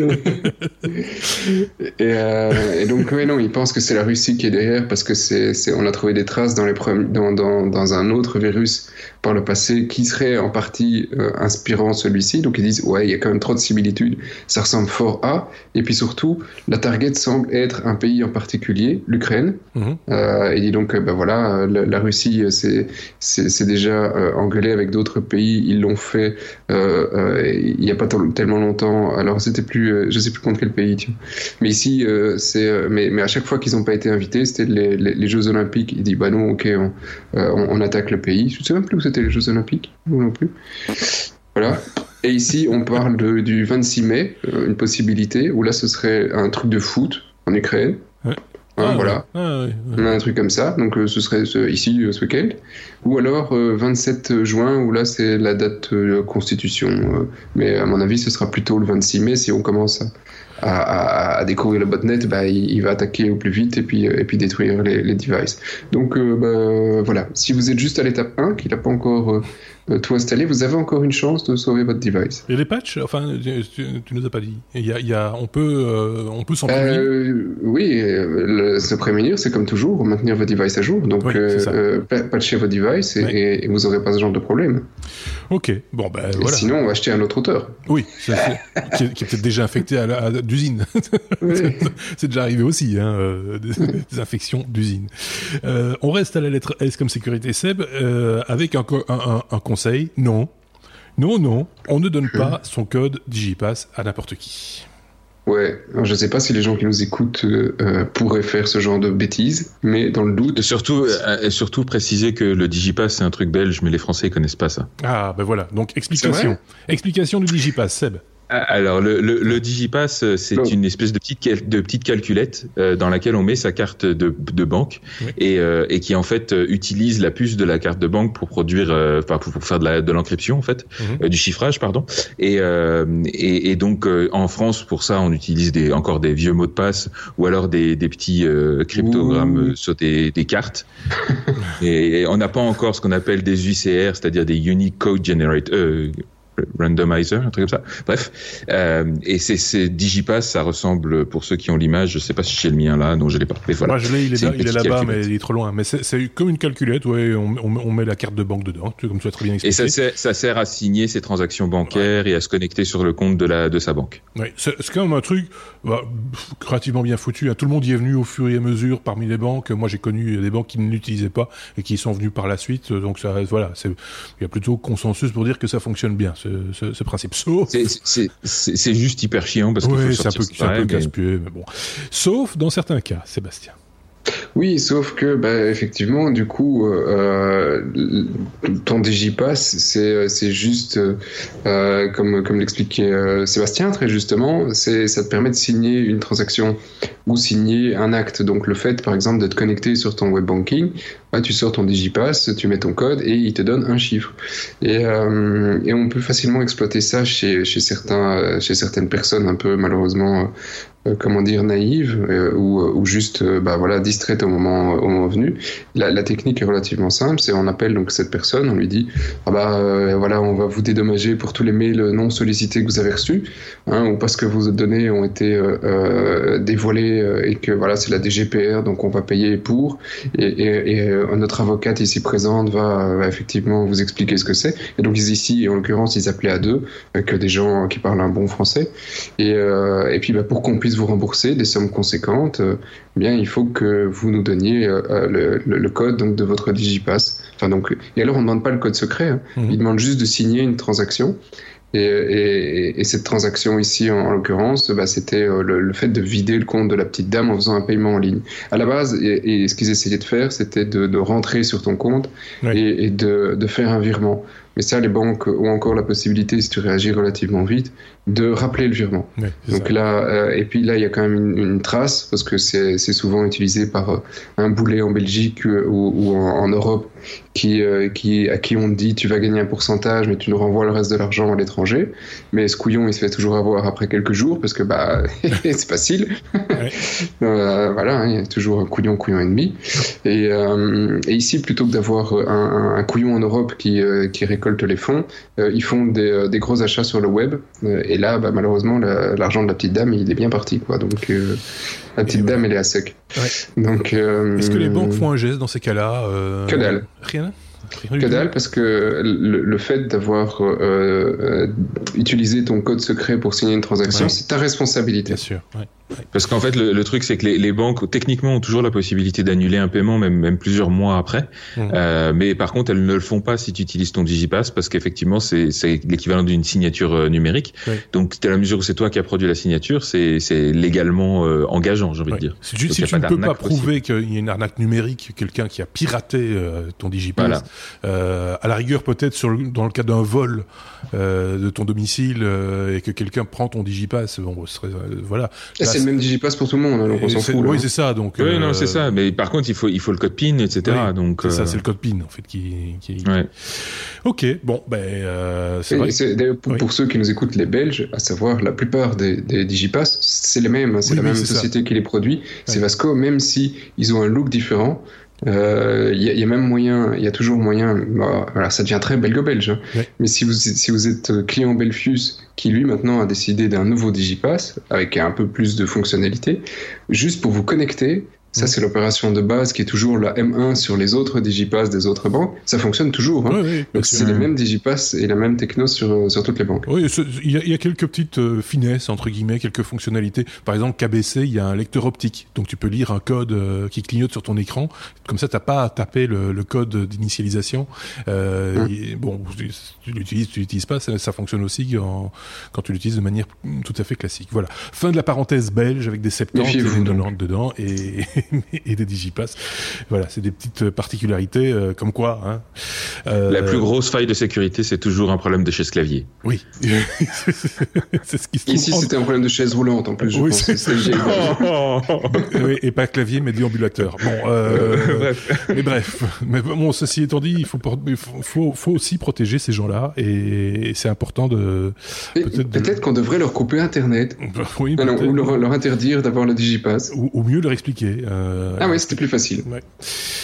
euh, et, donc, ouais, non, il pense que c'est la Russie qui est derrière parce que c'est, c'est, on a trouvé des traces dans, les dans, dans, dans, un autre virus par le passé qui serait en partie euh, inspirant celui-ci. Donc, ils disent, ouais, il y a quand même trop de similitudes, ça ressemble fort à. Et puis surtout, la target semble être un pays en particulier, l'Ukraine. Mhm. Euh, et dit donc, ben voilà, la, la Russie, c'est, c'est, c'est déjà euh, engueulé avec d'autres pays. Ils l'ont fait euh, il n'y a pas tellement longtemps. Alors, c'était plus, je sais plus contre quel pays, tu vois. Mais ici, c'est, mais, mais à chaque fois qu'ils n'ont pas été invités, c'était les, les, les, Jeux Olympiques. Il dit, bah non, ok, on, on, on attaque le pays. Je ne sais même plus où c'était les Jeux Olympiques, non plus. Voilà. Et ici, on parle de, du 26 mai, euh, une possibilité, où là, ce serait un truc de foot en Ukraine. Ouais. Hein, Ah, voilà. Ah. On a un truc comme ça, donc euh, ce serait ce- ici euh, ce week-end. Ou alors euh, 27 juin, où là c'est la date euh, constitution. euh, mais à mon avis, ce sera plutôt le 26 mai si on commence à, à, à- à découvrir le botnet, bah, il, il va attaquer au plus vite et puis, euh, et puis détruire les, les devices. Donc euh, bah, voilà, si vous êtes juste à l'étape 1, qu'il n'a pas encore euh, tout installé, vous avez encore une chance de sauver votre device. Et les patchs, enfin, tu, tu, nous as pas dit. Il y a, il y a, on peut, euh, on peut s'en prémunir. Euh, oui, le- se prémunir, c'est comme toujours, maintenir vos devices à jour. Donc, Oui, c'est euh, ça. pa- patchez vos devices et, Ouais. et- et vous n'aurez pas ce genre de problème. Ok, bon ben Et voilà. sinon, on va acheter un autre auteur. Oui, est, qui est peut-être déjà infecté à, la- à- d'usine. Oui. c'est déjà arrivé aussi, hein, euh, des, des infections d'usine. Euh, on reste à la lettre S comme sécurité Seb, euh, avec un, co- un, un- un conseil. Non, non, non, on ne donne pas son code Digipass à n'importe qui. Ouais, alors, je ne sais pas si les gens qui nous écoutent euh, pourraient faire ce genre de bêtises, mais dans le doute, Et surtout, euh, surtout préciser que le Digipass c'est un truc belge, mais les Français ils connaissent pas ça. Ah, ben voilà. Donc explication, explication du Digipass, Seb. Ah, Alors le, le, le Digipass euh, c'est une espèce de petite cal- de petite calculette euh, dans laquelle on met sa carte de, de banque Oui. et, euh, et qui en fait euh, utilise la puce de la carte de banque pour produire euh, enfin pour, pour faire de la de l'encryption en fait Mhm. euh, du chiffrage pardon et euh, et, et donc euh, en France pour ça on utilise des encore des vieux mots de passe ou alors des des petits euh, cryptogrammes Ouh. euh, sur des des cartes et, et on n'a pas encore ce qu'on appelle des UCR c'est-à-dire des Unique Code Generator euh, randomizer, un truc comme ça. Bref, euh, et c'est Digipass, ça ressemble pour ceux qui ont l'image. Je sais pas si j'ai le mien là, non, je l'ai pas. Mais voilà. Moi, je l'ai, il est, là- il là-bas, mais il est trop loin. Mais c'est, comme une calculette, ouais, on, on, on met la carte de banque dedans, comme tu as très bien Et expliqué. ça sert, ça sert à signer ses transactions bancaires et à se connecter sur le compte de la de sa banque. Ouais, c'est, quand même un truc bah, pff, relativement bien foutu. hein. Tout le monde y est venu au fur et à mesure parmi les banques. Moi, j'ai connu des banques qui ne l'utilisaient pas et qui sont venus par la suite. Donc, ça, voilà, il y a plutôt consensus pour dire que ça fonctionne bien, ce, ce, ce principe. Sauf, C'est- juste hyper chiant parce ouais, c'est un peu, ça, c'est un peu mais- casse-pied, mais bon. Sauf dans certains cas, Sébastien. Oui, sauf que, bah, effectivement, du coup, euh, euh, ton Digipass, c'est c'est juste, euh, comme, comme l'expliquait euh, Sébastien très justement, c'est ça te permet de signer une transaction ou signer un acte. Donc le fait, par exemple, de te connecter sur ton web banking, bah, tu sors ton Digipass, tu mets ton code et il te donne un chiffre. Et, euh, et on peut facilement exploiter ça chez, chez, certains, chez certaines personnes un peu malheureusement euh, comment dire naïve euh, ou, ou juste euh, bah voilà distraite au moment au moment venu la, technique est relativement simple c'est on appelle donc cette personne on lui dit ah bah euh, voilà on va vous dédommager pour tous les mails non sollicités que vous avez reçus hein, ou parce que vos données ont été euh, euh, dévoilées euh, et que voilà c'est la DGPR donc on va payer pour et, et, et euh, notre avocate ici présente va, va effectivement vous expliquer ce que c'est et donc ici en l'occurrence ils appelaient à deux avec des gens qui parlent un bon français et, euh, et puis bah, pour qu'on puisse vous rembourser des sommes conséquentes, euh, eh bien il faut que vous nous donniez euh, le, le, le code donc de votre Digipass. Enfin donc et alors on ne demande pas le code secret, hein. Mhm. il demande juste de signer une transaction. Et, et, et cette transaction ici, en, en l'occurrence, bah, c'était euh, le, le, fait de vider le compte de la petite dame en faisant un paiement en ligne. À la base, et, et ce qu'ils essayaient de faire, c'était de, de, rentrer sur ton compte Oui. et, et de, de, faire un virement. Mais ça, les banques ont encore la possibilité, si tu réagis relativement vite, de rappeler le virement. Donc là, euh, et puis là, il y a quand même une, une trace parce que c'est souvent utilisé par euh, un boulet en Belgique euh, ou, ou en, en, Europe qui, euh, qui, à qui on dit tu vas gagner un pourcentage, mais tu nous renvoies le reste de l'argent à l'étranger. Mais ce couillon, il se fait toujours avoir après quelques jours parce que bah c'est facile. Ouais. voilà, hein, il y a toujours un couillon, couillon et demi. Et, et ici, plutôt que d'avoir un, un, couillon en Europe qui, qui récolte les fonds, ils font des, des gros achats sur le web. et et là, bah, malheureusement, l'argent de la petite dame, il est bien parti, quoi. Donc, euh, la petite dame, elle est à sec. Ouais. Donc, euh, est-ce que les banques font un geste dans ces cas-là euh... Que dalle. Rien. Que dalle, parce que le, le fait d'avoir euh, euh, utilisé ton code secret pour signer une transaction, ouais. c'est ta responsabilité. Bien sûr. Ouais. Parce qu'en fait, le, le, truc, c'est que les, les, banques, techniquement, ont toujours la possibilité d'annuler un paiement, même, même plusieurs mois après. Mmh. Euh, mais par contre, elles ne le font pas si tu utilises ton Digipass, parce qu'effectivement, c'est l'équivalent d'une signature euh, numérique. Oui. Donc, à la mesure où c'est toi qui as produit la signature, c'est légalement euh, engageant, j'ai envie oui. de dire. Si, si tu ne peux pas prouver qu'il y a une arnaque numérique, quelqu'un qui a piraté euh, ton Digipass, voilà. Euh, à la rigueur, peut-être dans le cas d'un vol de ton domicile et que quelqu'un prend ton Digipass, bon, ce serait, voilà. Là, c'est le même digipass pour tout le monde, hein, donc on s'en fout. Oui, c'est ça. Donc, oui, euh... non, c'est ça. Mais par contre, il faut, il faut le code PIN, etc. Oui, donc, c'est euh... ça, c'est le code PIN en fait qui. qui... Ouais. Ok, bon, ben, euh, c'est vrai. D'ailleurs, pour, oui. pour, ceux qui nous écoutent, les Belges, à savoir la plupart des, des digipass, c'est les mêmes. Hein, c'est oui, la même société ça. qui les produit. C'est Vasco, même si ils ont un look différent. Il euh, y, y, a même moyen, il y a toujours moyen. Bah, voilà, ça devient très belgo-belge. Hein. Ouais. Mais si vous si vous êtes client Belfius qui lui maintenant a décidé d'un nouveau Digipass avec un peu plus de fonctionnalités, juste pour vous connecter. Ça, c'est l'opération de base qui est toujours la M1 sur les autres Digipass des autres banques. Ça fonctionne toujours. Hein. Oui, oui, Donc, c'est les mêmes Digipass et la même techno sur, sur toutes les banques. Oui, il y, y, a quelques petites euh, finesses, entre guillemets, quelques fonctionnalités. Par exemple, KBC, il y a un lecteur optique. Donc, tu peux lire un code euh, qui clignote sur ton écran. Comme ça, tu n'as pas à taper le, le code d'initialisation. Euh, hum. Bon, tu l'utilises, tu l'utilises pas, ça, ça, fonctionne aussi en, quand tu l'utilises de manière tout à fait classique. Voilà. Fin de la parenthèse belge avec des 70 et des 90 dedans. Et et des digipass. Voilà, c'est des petites particularités euh, comme quoi. Hein, euh... La plus grosse faille de sécurité, c'est toujours un problème de chaise clavier. Oui. c'est ce qui se Ici, c'était un problème de chaise roulante en plus. Je oui, c'est oui, et pas clavier, mais déambulateur. Bon, euh, bref. mais bref. Mais bon, ceci étant dit, il faut, faut, faut aussi protéger ces gens-là et c'est important de. Peut-être peut qu'on devrait leur couper Internet. oui, ah non, ou leur, leur, interdire d'avoir le digipass. Ou, ou mieux leur expliquer. Euh, ah oui, c'était plus facile. Ouais.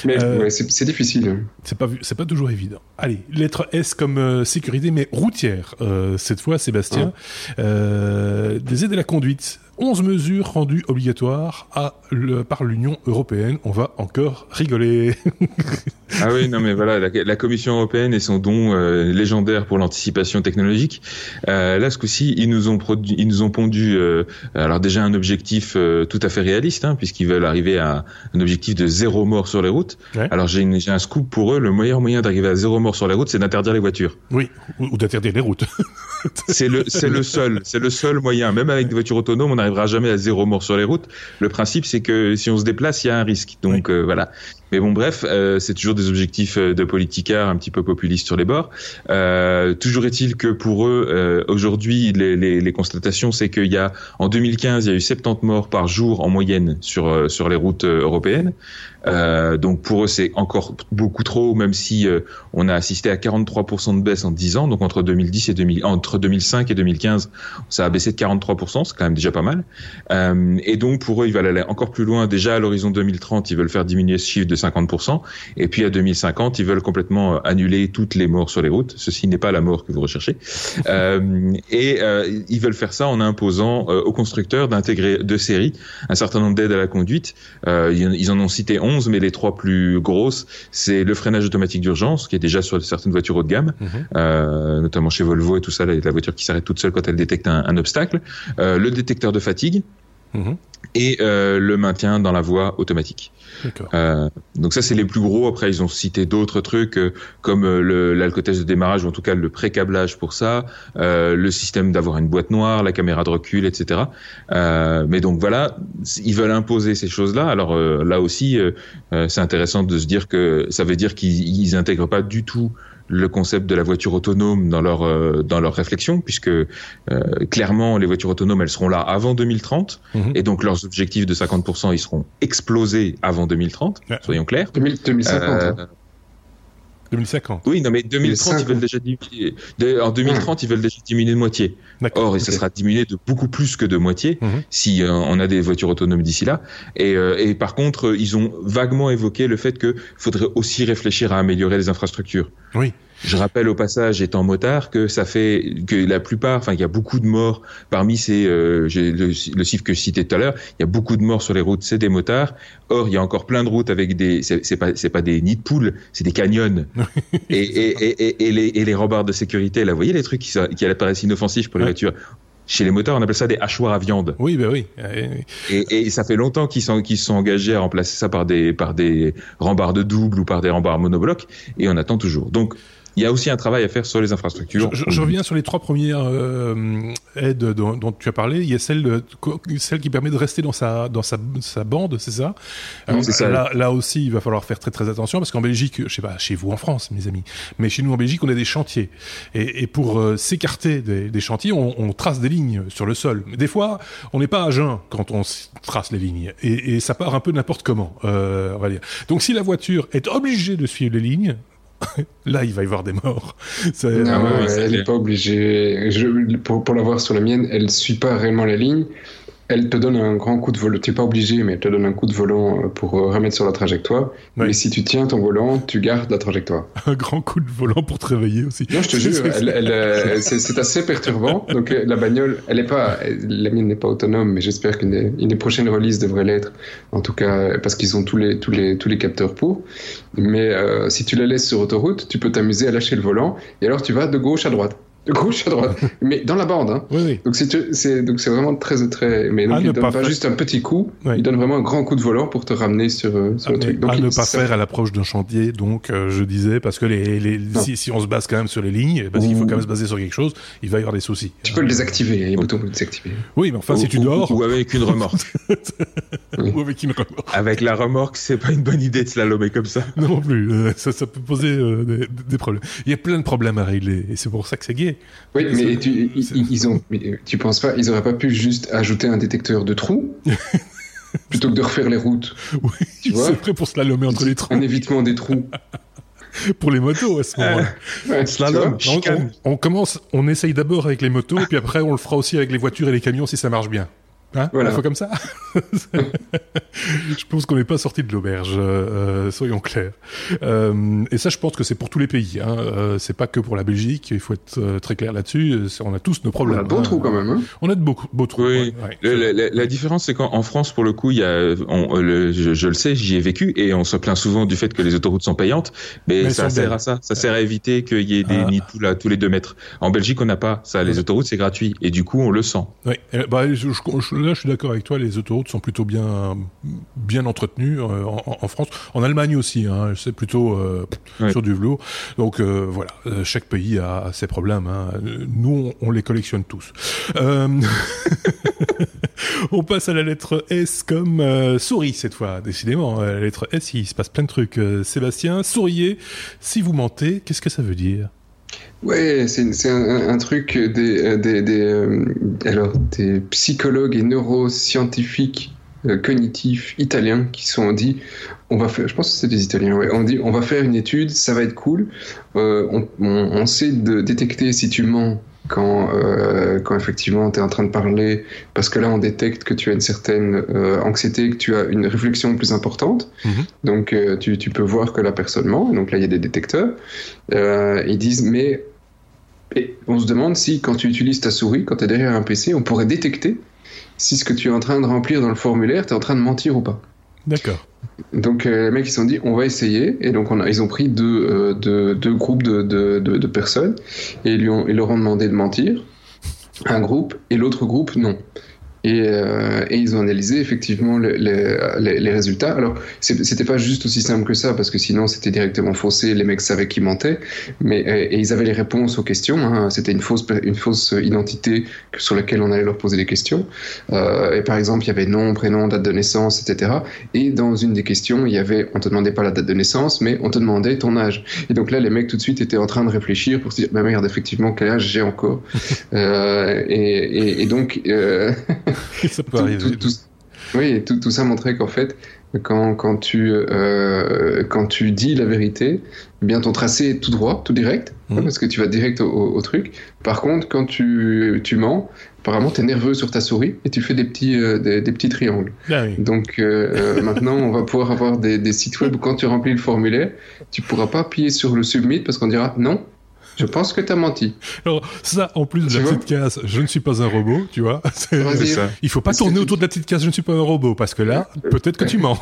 Mais euh, ouais, c'est difficile. C'est pas, c'est pas toujours évident. Allez, lettre S comme euh, sécurité, mais routière. Cette fois, Sébastien. Ah. des aides à la conduite. 11 mesures rendues obligatoires à le, par l'Union européenne. On va encore rigoler. ah oui, non mais voilà, la, la Commission européenne et son don euh, légendaire pour l'anticipation technologique. Euh, là, ce coup-ci, ils nous ont produit, ils nous ont pondu, euh, alors déjà un objectif tout à fait réaliste, hein, puisqu'ils veulent arriver à un objectif de zéro mort sur les routes. Ouais. Alors j'ai un scoop pour eux. Le meilleur moyen d'arriver à zéro mort sur les routes, c'est d'interdire les voitures. Oui, ou, ou d'interdire les routes. c'est le, c'est le seul, c'est le seul moyen. Même avec des voitures autonomes, on n'arrivera jamais à zéro mort sur les routes. Le principe, c'est que si on se déplace, il y a un risque. Donc euh, voilà. Mais bon, bref, euh, c'est toujours des objectifs euh, de politicard un petit peu populistes sur les bords. Euh, toujours est-il que pour eux, euh, aujourd'hui, les, les, les, constatations, c'est qu'il y a en 2015, il y a eu 70 morts par jour en moyenne sur euh, sur les routes européennes. donc pour eux, c'est encore beaucoup trop, même si on a assisté à 43% de baisse en 10 ans. Donc entre 2010 et 2000, entre 2005 et 2015, ça a baissé de 43%, c'est quand même déjà pas mal. et donc pour eux, ils veulent aller encore plus loin. Déjà à l'horizon 2030, ils veulent faire diminuer ce chiffre de 50%. Et puis à 2050, ils veulent complètement euh, annuler toutes les morts sur les routes. Ceci n'est pas la mort que vous recherchez. euh, et euh, ils veulent faire ça en imposant euh, aux constructeurs d'intégrer de série un certain nombre d'aides à la conduite. Ils en ont cité 11, mais les trois plus grosses, c'est le freinage automatique d'urgence, qui est déjà sur certaines voitures haut de gamme, mm -hmm. notamment chez Volvo et tout ça, la voiture qui s'arrête toute seule quand elle détecte un, un obstacle. le détecteur de fatigue. Mmh. et euh, le maintien dans la voie automatique. Euh, donc ça c'est les plus gros. Après ils ont cité d'autres trucs euh, comme l'alcotest de démarrage ou en tout cas le pré-câblage pour ça, euh, le système d'avoir une boîte noire, la caméra de recul, etc. Euh, mais donc voilà, ils veulent imposer ces choses-là. Alors là aussi c'est intéressant de se dire que ça veut dire qu'ils intègrent pas du tout le concept de la voiture autonome dans leur euh, dans leur réflexion, puisque euh, clairement les voitures autonomes elles seront là avant 2030, Mhm. et donc leurs objectifs de 50% ils seront explosés avant 2030. Ouais. Soyons clairs. 2000 2050. Euh, hein. 2050. oui, non mais 2030 ils 2050. veulent déjà diminuer. de- en 2030 ils veulent déjà diminuer de moitié. D'accord. Or, et ça sera diminué de beaucoup plus que de moitié Mhm. si euh, on a des voitures autonomes d'ici là. Et, euh, et par contre, ils ont vaguement évoqué le fait qu'il faudrait aussi réfléchir à améliorer les infrastructures. Oui. Je rappelle au passage, étant motard, que ça fait que la plupart, enfin, il y a beaucoup de morts parmi ces, euh, le, le chiffre que je citais tout à l'heure, il y a beaucoup de morts sur les routes, c'est des motards. Or, il y a encore plein de routes avec des, c'est pas, c'est pas des nids de poules, c'est des canyons. et, et, et, et, les, et les rambardes de sécurité, là, vous voyez les trucs qui, qui apparaissent inoffensifs pour les Ouais. voitures? Chez les motards, on appelle ça des hachoirs à viande. Oui, ben oui. Et, et ça fait longtemps qu'ils sont, qu'ils se sont engagés à remplacer ça par des, par des rambardes doubles ou par des rambardes monoblocs, et on attend toujours. Donc, il y a aussi un travail à faire sur les infrastructures. Je, je- je reviens sur les trois premières euh, aides dont, dont tu as parlé. Il y a celle, de- celle qui permet de rester dans sa, dans sa, sa bande, c'est ça? Ça. Là, là aussi, il va falloir faire très très attention parce qu'en Belgique, je sais pas, chez vous en France, mes amis, mais chez nous en Belgique, on a des chantiers. Et, et pour euh, s'écarter des, des chantiers, on, on trace des lignes sur le sol. Mais des fois, on n'est pas à jeun quand on trace les lignes. Et, et ça part un peu n'importe comment, euh, on va dire. Donc si la voiture est obligée de suivre les lignes, là, il va y avoir des morts. Ah ouais, ouais, c'est elle n'est pas obligée. Je, pour, pour l'avoir sur la mienne, elle suit pas réellement la ligne. Elle te donne un grand coup de volant. Tu n'es pas obligé, mais elle te donne un coup de volant euh, pour euh, remettre sur la trajectoire. Ouais. Mais si tu tiens ton volant, tu gardes la trajectoire. un grand coup de volant pour te réveiller aussi. Non, je te jure, euh, c'est c'est assez perturbant. Donc euh, la bagnole, elle est pas, la mienne n'est pas autonome, mais j'espère qu'une des, une des prochaines releases devrait l'être. En tout cas, parce qu'ils ont tous les tous les tous les capteurs pour. Mais euh, si tu la laisses sur autoroute, tu peux t'amuser à lâcher le volant et alors tu vas de gauche à droite, gauche à droite, mais dans la bande. Hein. Oui, oui. Donc c'est c'est donc c'est vraiment très très. Mais donc il ne donne pas juste un petit coup, Ouais. il donne vraiment un grand coup de volant pour te ramener sur euh, sur À, le ne- truc. Donc à il- ne pas ça- faire à l'approche d'un chantier, donc euh, je disais, parce que les, les, si, si on se base quand même sur les lignes, parce qu'il faut quand même se baser sur quelque chose, il va y avoir des soucis. Tu peux le désactiver, il y a des boutons pour le désactiver. Oui, mais enfin, si tu ou- dors, Ou avec une remorque. ou avec une remorque. avec la remorque, c'est pas une bonne idée de slalomer comme ça. Non plus, euh, ça, ça peut poser euh, des, des problèmes. Il y a plein de problèmes à régler, et c'est pour ça que c'est gay. Oui, mais tu, ils, ont, mais euh, tu penses pas, ils auraient pas pu juste ajouter un détecteur de trous plutôt que de refaire les routes, Oui, Tu vois c'est vrai pour slalomer entre les trous, un évitement des trous. pour les motos à ce moment-là. Ouais, Slalom. On, commence, on essaye d'abord avec les motos, puis après on le fera aussi avec les voitures et les camions si ça marche bien. Hein Voilà. Il faut comme ça Je pense qu'on n'est pas sorti de l'auberge, euh, euh, soyons clairs. Euh, et ça, je pense que c'est pour tous les pays. Hein. Euh, c'est pas que pour la Belgique, il faut être très clair là-dessus. On a tous nos On problèmes. a de bons hein. trous quand même. Hein. On a de beaux, beaux trous. Oui. ouais, ouais. Le- la, différence, c'est qu'en en France, pour le coup, il y a, on, le- je, je le sais, j'y ai vécu, et on se plaint souvent du fait que les autoroutes sont payantes, mais, ça sert belles. à ça. Ça sert à éviter qu'il y ait des Ah. nids tous les deux mètres. En Belgique, on n'a pas ça. Les autoroutes, c'est gratuit, et du coup, on le sent. Ouais. Euh, bah, je- là, je suis d'accord avec toi. Les autoroutes sont plutôt bien, bien entretenues euh, en, France. En Allemagne aussi. Hein, c'est plutôt euh, Ouais. sur du velours. Donc euh, voilà, chaque pays a ses problèmes. Hein. Nous, on, on les collectionne tous. Euh, on passe à la lettre S comme souris cette fois. Décidément, la lettre S, il se passe plein de trucs. Sébastien, souriez. Si vous mentez, qu'est-ce que ça veut dire? Ouais, c'est un, truc des, euh, des, euh, alors, des psychologues et neuroscientifiques euh, cognitifs italiens qui sont dit on va faire, je pense que c'est des Italiens, on dit on va faire une étude, ça va être cool. On, on, on sait de détecter si tu mens quand, euh, quand effectivement tu es en train de parler, parce que là on détecte que tu as une certaine euh, anxiété, que tu as une réflexion plus importante. Mhm. Donc euh, tu, tu peux voir que la personne ment, donc là il y a des détecteurs. Euh, ils disent mais et on se demande si quand tu utilises ta souris, quand tu es derrière un PC, on pourrait détecter si ce que tu es en train de remplir dans le formulaire, tu es en train de mentir ou pas. D'accord. Donc euh, les mecs ils se sont dit on va essayer et donc ils ont pris deux, euh, deux, deux groupes de, de, personnes et lui ont, ils leur ont demandé de mentir, un groupe et l'autre groupe non. Et, euh, et, ils ont analysé effectivement les, les, les résultats. Alors, c'était pas juste aussi simple que ça, parce que sinon c'était directement faussé, les mecs savaient qui mentait, mais et, ils avaient les réponses aux questions. Hein. C'était une fausse, une fausse identité sur laquelle on allait leur poser des questions. Euh, et par exemple, il y avait nom, prénom, date de naissance, etc. Et dans une des questions, il y avait, on te demandait pas la date de naissance, mais on te demandait ton âge. Et donc là, les mecs tout de suite étaient en train de réfléchir pour se dire, bah merde, effectivement, quel âge j'ai encore? euh, et, et, donc. Ça peut arriver. oui, tout, tout, ça montrait qu'en fait, quand, quand, tu, euh, quand tu dis la vérité, eh bien ton tracé est tout droit, tout direct, mmh. parce que tu vas direct au, truc. Par contre, quand tu, tu mens, apparemment, tu es nerveux sur ta souris et tu fais des petits, euh, des, petits triangles. Ah oui. Donc euh, maintenant, on va pouvoir avoir des, des, sites web où quand tu remplis le formulaire, tu pourras pas appuyer sur le submit parce qu'on dira non, je pense que tu as menti. Alors, ça, en plus de la petite case, je ne suis pas un robot, tu vois. Ça. Il faut pas tourner autour de la petite case, je ne suis pas un robot, parce que là, peut-être que tu mens.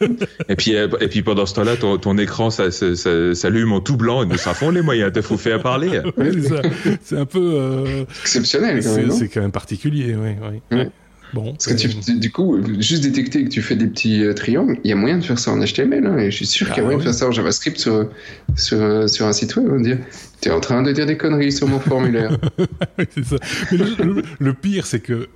et puis, euh, et puis pendant ce temps-là, ton, ton écran s'allume en tout blanc et nous font les moyens, te faut faire parler. c'est un peu euh... exceptionnel. C'est quand même particulier, oui. oui. Ouais. Bon, Parce que tu, du coup, juste détecter que tu fais des petits euh, triangles, il y a moyen de faire ça en HTML, hein, et je suis sûr qu'il y a moyen de faire ça en JavaScript sur, sur, sur un site web. On dire, tu es en train de dire des conneries sur mon formulaire. c'est ça. Mais le, pire, c'est que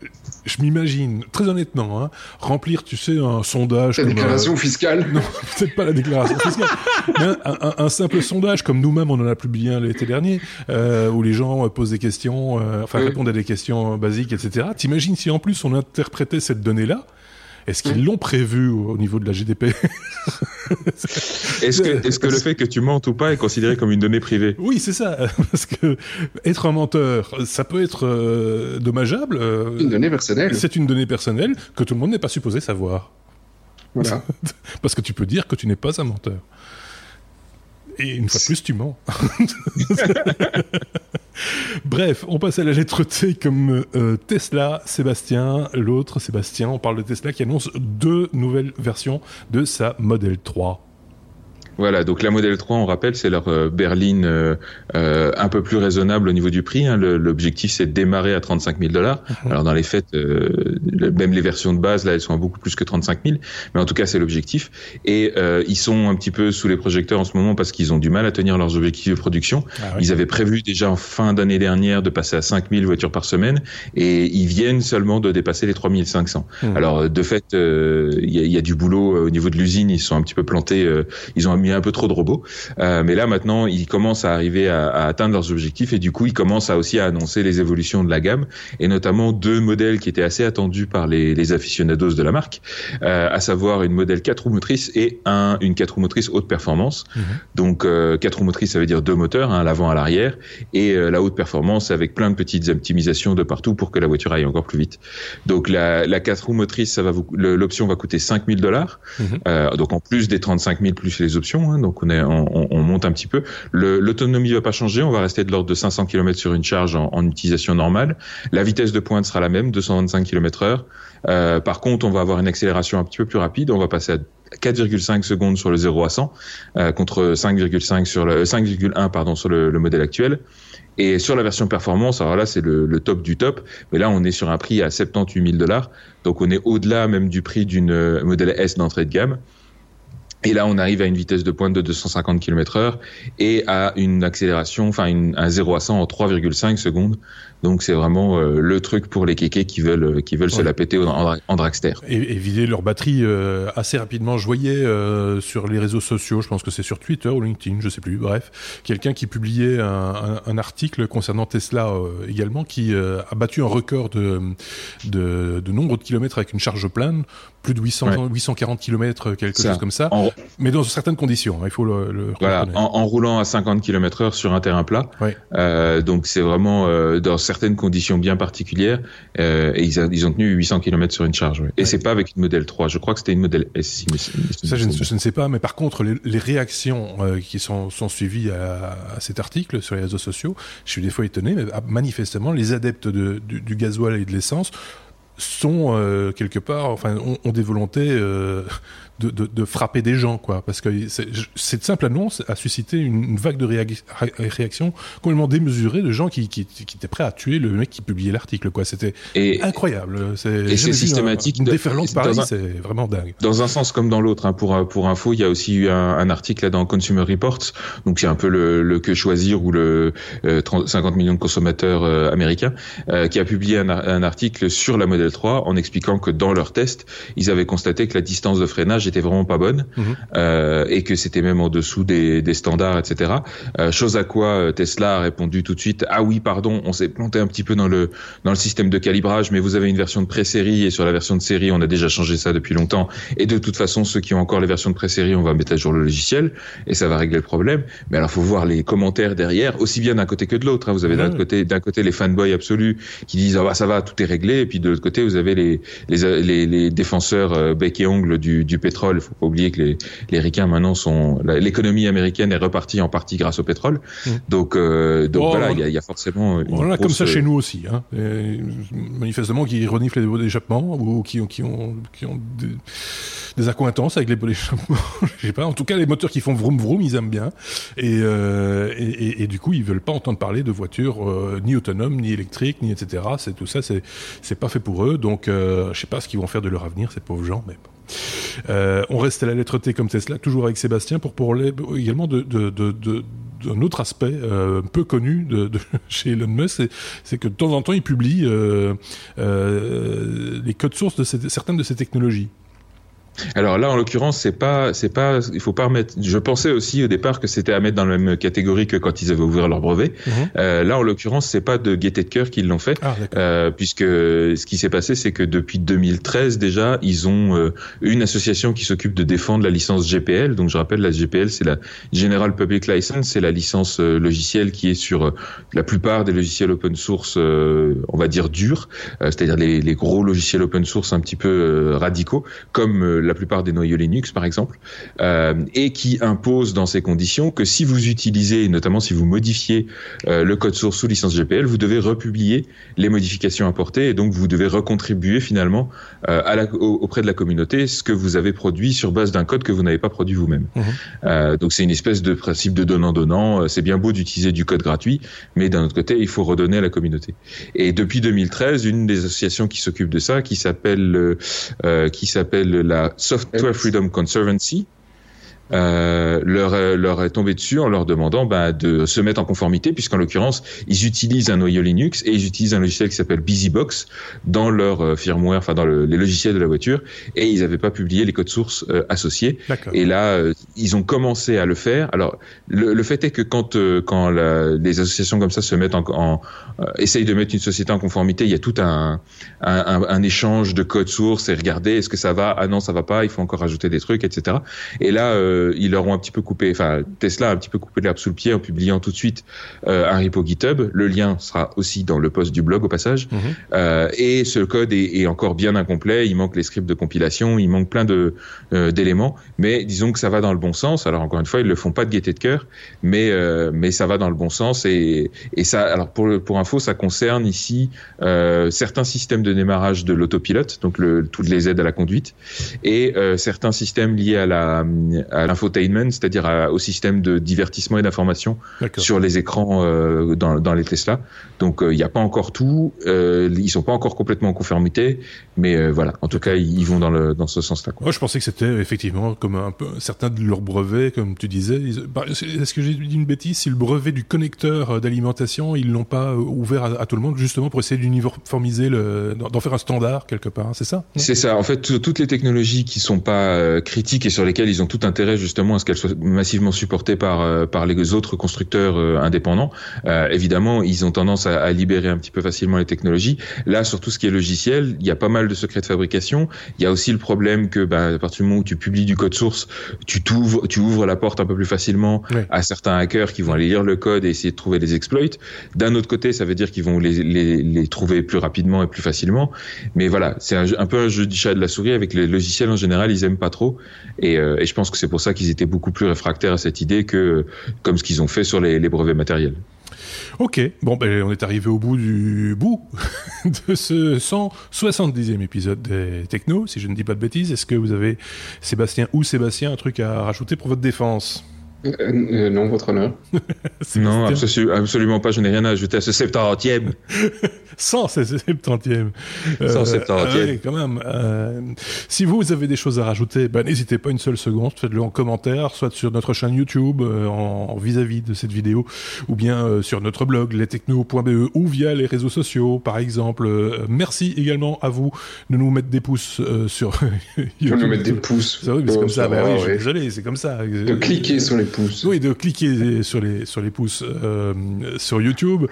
je m'imagine, très honnêtement, hein, remplir, tu sais, un sondage. La déclaration fiscale Non, peut-être pas la déclaration fiscale. un, un, un, simple sondage, comme nous-mêmes, on en a publié un l'été dernier, euh, où les gens posent des questions, euh, enfin répondent à des questions basiques, etc. T'imagines si en plus on interprétait cette donnée-là est-ce qu'ils l'ont prévu au niveau de la GDP Est-ce que, est que le fait que tu mentes ou pas est considéré comme une donnée privée? Oui, c'est ça. Parce que être un menteur, ça peut être euh, dommageable. Euh, une donnée personnelle. C'est une donnée personnelle que tout le monde n'est pas supposé savoir. Voilà. Parce que tu peux dire que tu n'es pas un menteur. Et une fois de plus, tu mens. Bref, on passe à la lettre T comme euh, Tesla, Sébastien, l'autre Sébastien. On parle de Tesla qui annonce deux nouvelles versions de sa Model 3. Voilà, donc la Model 3, on rappelle, c'est leur euh, berline euh, euh, un peu plus raisonnable au niveau du prix. Hein. L'objectif, c'est de démarrer à 35 000 dollars. Mhm. Alors dans les faits, même les versions de base, là, elles sont à beaucoup plus que 35 000. Mais en tout cas, c'est l'objectif. Et ils sont un petit peu sous les projecteurs en ce moment parce qu'ils ont du mal à tenir leurs objectifs de production. Ah ils avaient prévu déjà en fin d'année dernière de passer à 5 000 voitures par semaine et ils viennent seulement de dépasser les 3 500. Mhm. Alors de fait, il y a, y, a, du boulot au niveau de l'usine. Ils sont un petit peu plantés. ils ont mis un peu trop de robots. Euh, mais là maintenant, ils commencent à arriver à, à, atteindre leurs objectifs et du coup, ils commencent à aussi à annoncer les évolutions de la gamme et notamment deux modèles qui étaient assez attendus par les, les aficionados de la marque, euh, à savoir une modèle 4 roues motrices et un une 4 roues motrices haute performance. Mhm. Donc euh, 4 roues motrices, ça veut dire deux moteurs, à l'avant à l'arrière et euh, la haute performance avec plein de petites optimisations de partout pour que la voiture aille encore plus vite. Donc la, la 4 roues motrices, ça va l'option va coûter 5000 dollars. Euh, donc en plus des 35 000 plus les options. Hein, donc on, monte un petit peu. L'autonomie va pas changer, on va rester de l'ordre de 500 km sur une charge en, utilisation normale. La vitesse de pointe sera la même, 225 km/h. Euh, par contre, on va avoir une accélération un petit peu plus rapide. On va passer à 4,5 secondes sur le 0 à 100 euh, contre 5,5 sur le 5,1 pardon sur le, le, modèle actuel. Et sur la version performance, alors là c'est le, le, top du top, mais là on est sur un prix à 78 000 dollars, donc on est au-delà même du prix d'une euh, modèle S d'entrée de gamme. Et là, on arrive à une vitesse de pointe de 250 km heure et à une accélération, enfin un 0 à 100 en 3,5 secondes. Donc c'est vraiment euh, le truc pour les kékés qui veulent euh, qui veulent se la péter en, en dragster. Et, et, vider leur batterie euh, assez rapidement. Je voyais euh, sur les réseaux sociaux, je pense que c'est sur Twitter ou LinkedIn, je sais plus. Bref, quelqu'un qui publiait un, un, un, article concernant Tesla également, qui a battu un record de, de, de nombre de kilomètres avec une charge pleine plus de 800, ouais. 840 km, quelque ça. chose comme ça, en... mais dans certaines conditions, hein, il faut le, le voilà, en, en, roulant à 50 km heure sur un terrain plat. Ouais. Donc c'est vraiment dans certaines conditions bien particulières, euh, et ils, a, ils, ont tenu 800 km sur une charge. Ouais. Et ouais. c'est pas avec une modèle 3, je crois que c'était une modèle S. Mais, ça, je ne, je ne, sais pas, mais par contre, les, les réactions euh, qui sont, sont suivies à, à, cet article sur les réseaux sociaux, je suis des fois étonné, mais ah, manifestement, les adeptes de, du, du gasoil et de l'essence sont euh, quelque part, enfin, ont, des volontés de, de, de, frapper des gens, quoi. Parce que cette simple annonce a suscité une, vague de réactions complètement démesurées de gens qui, qui, qui, étaient prêts à tuer le mec qui publiait l'article, quoi. C'était incroyable. Et c'est systématique. une déferlante pareil, c'est vraiment dingue. Dans un sens comme dans l'autre. Hein. Pour, pour info, il y a aussi eu un, un, article là dans Consumer Reports, donc c'est un peu le, le, que choisir ou le 50 euh, millions de consommateurs euh, américains, euh, qui a publié un, un article sur la Model 3 en expliquant que dans leur test, ils avaient constaté que la distance de freinage était vraiment pas bonne mhm. euh, et que c'était même en dessous des, des standards, etc. Euh, chose à quoi euh, Tesla a répondu tout de suite ah oui pardon on s'est planté un petit peu dans le dans le système de calibrage mais vous avez une version de pré-série et sur la version de série on a déjà changé ça depuis longtemps et de toute façon ceux qui ont encore les versions de pré-série on va mettre à jour le logiciel et ça va régler le problème mais alors faut voir les commentaires derrière aussi bien d'un côté que de l'autre hein. vous avez d'un côté d'un côté les fanboys absolus qui disent ah bah, ça va tout est réglé et puis de l'autre côté vous avez les les, les, les défenseurs euh, bec et ongle du, du pétrole faut pas oublier que les, les ricains maintenant sont l'économie américaine est repartie en partie grâce au pétrole. Mmh. Donc euh, donc oh, voilà, il y, y, a forcément une voilà comme ça chez nous aussi. Hein. manifestement qui reniflent les d'échappement ou qui ont qui ont qui ont des, des accointances avec les pots d'échappement. Je sais pas. En tout cas, les moteurs qui font vroom vroom, ils aiment bien. Et, euh, et, et, du coup, ils veulent pas entendre parler de voitures euh, ni autonomes, ni électriques, ni etc. C'est tout ça, c'est c'est pas fait pour eux. Donc, euh, je sais pas ce qu'ils vont faire de leur avenir, ces pauvres gens, mais bon. Euh, on reste à la lettre T comme Tesla, toujours avec Sébastien, pour parler également de, d'un autre aspect euh, peu connu chez Elon Musk, c'est que de temps en temps, il publie euh, les codes sources de certaines de ces technologies. Alors là, en l'occurrence, c'est pas, c'est pas, il faut pas remettre. Je pensais aussi au départ que c'était à mettre dans la même catégorie que quand ils avaient ouvert leur brevet. Mhm. Euh, là, en l'occurrence, c'est pas de gaieté de cœur qu'ils l'ont fait, ah, euh, puisque ce qui s'est passé, c'est que depuis 2013 déjà, ils ont euh, une association qui s'occupe de défendre la licence GPL. Donc, je rappelle, la GPL, c'est la General Public License, c'est la licence euh, logicielle qui est sur euh, la plupart des logiciels open source, on va dire durs, c'est-à-dire les, les, gros logiciels open source un petit peu radicaux, comme la plupart des noyaux Linux par exemple, euh, et qui impose dans ces conditions que si vous utilisez, notamment si vous modifiez euh, le code source sous licence GPL, vous devez republier les modifications apportées et donc vous devez recontribuer finalement euh, à la, auprès de la communauté ce que vous avez produit sur base d'un code que vous n'avez pas produit vous-même. Mmh. donc c'est une espèce de principe de donnant-donnant. C'est bien beau d'utiliser du code gratuit, mais d'un autre côté, il faut redonner à la communauté. Et depuis 2013, une des associations qui s'occupe de ça, qui s'appelle qui s'appelle la Software Freedom Conservancy, euh, leur, euh, leur est tombé dessus en leur demandant bah, de se mettre en conformité, puisqu'en l'occurrence, ils utilisent un noyau Linux et ils utilisent un logiciel qui s'appelle BusyBox dans leur euh, firmware, enfin dans le, les logiciels de la voiture, et ils n'avaient pas publié les codes sources euh, associés. Et là, ils ont commencé à le faire. Alors, le, le fait est que quand quand la, les associations comme ça se mettent en, en essayent de mettre une société en conformité, il y a tout un, un, un, échange de codes sources et regarder est-ce que ça va, ah non ça va pas, il faut encore ajouter des trucs, etc. Et là euh, ils leur ont un petit peu coupé, enfin Tesla a un petit peu coupé l'herbe sous le pied en publiant tout de suite euh, un repo GitHub. Le lien sera aussi dans le post du blog au passage. Mhm. Euh, et ce code est, est, encore bien incomplet. Il manque les scripts de compilation, il manque plein de d'éléments. Mais disons que ça va dans le bon sens. Alors encore une fois, ils le font pas de gaieté de cœur, mais mais ça va dans le bon sens et et ça. Alors pour pour info, ça concerne ici certains systèmes de démarrage de l'autopilote, donc le, toutes les aides à la conduite, et certains systèmes liés à la à l'infotainment, c'est-à-dire au système de divertissement et d'information sur les écrans euh, dans, dans, les Tesla. Donc euh, il n'y a pas encore tout, euh, ils sont pas encore complètement en conformité, mais euh, voilà, en tout cas ils vont dans, le, dans ce sens-là. Moi je pensais que c'était effectivement comme un peu certains de leurs brevets, comme tu disais. Bah, est-ce que j'ai dit une bêtise? Si le brevet du connecteur d'alimentation, ils l'ont pas ouvert à, tout le monde justement pour essayer d'uniformiser, d'en faire un standard quelque part, c'est ça? C'est ça. En fait, toutes les technologies qui sont pas critiques et sur lesquelles ils ont tout intérêt justement à ce qu'elles soient massivement supportées par euh, par les autres constructeurs euh, indépendants. Euh, évidemment, ils ont tendance à, à, libérer un petit peu facilement les technologies. Là, sur tout ce qui est logiciel, il y a pas mal de secrets de fabrication. Il y a aussi le problème que bah, à partir du moment où tu publies du code source, tu t'ouvres, tu ouvres la porte un peu plus facilement à certains hackers qui vont aller lire le code et essayer de trouver des exploits. D'un autre côté, ça veut dire qu'ils vont les, les, les, trouver plus rapidement et plus facilement. Mais voilà, c'est un, un, peu un jeu du chat et de la souris avec les logiciels en général, ils aiment pas trop. Et, et je pense que c'est pour ça qu'ils étaient beaucoup plus réfractaires à cette idée que comme ce qu'ils ont fait sur les, brevets matériels. Ok, bon, ben, on est arrivé au bout du bout de ce 170e épisode des Techno, si je ne dis pas de bêtises. Est-ce que vous avez, Sébastien ou Sébastien, un truc à rajouter pour votre défense? Euh, euh, non, votre honneur. non, absolument pas. Je n'ai rien à ajouter à ce 70e. 170e. Euh, 170e. Oui, quand même. Euh, si vous avez des choses à rajouter, ben, n'hésitez pas une seule seconde. Faites-le en commentaire, soit sur notre chaîne YouTube, euh, en vis-à-vis de cette vidéo, ou bien euh, sur notre blog, lestechno.be, ou via les réseaux sociaux, par exemple. merci également à vous de nous mettre des pouces sur YouTube. De nous mettre des pouces. C'est comme ça. Ben, oui, je suis désolé, c'est comme ça. De cliquer sur les pouces. Oui, de cliquer sur les sur les pouces sur YouTube,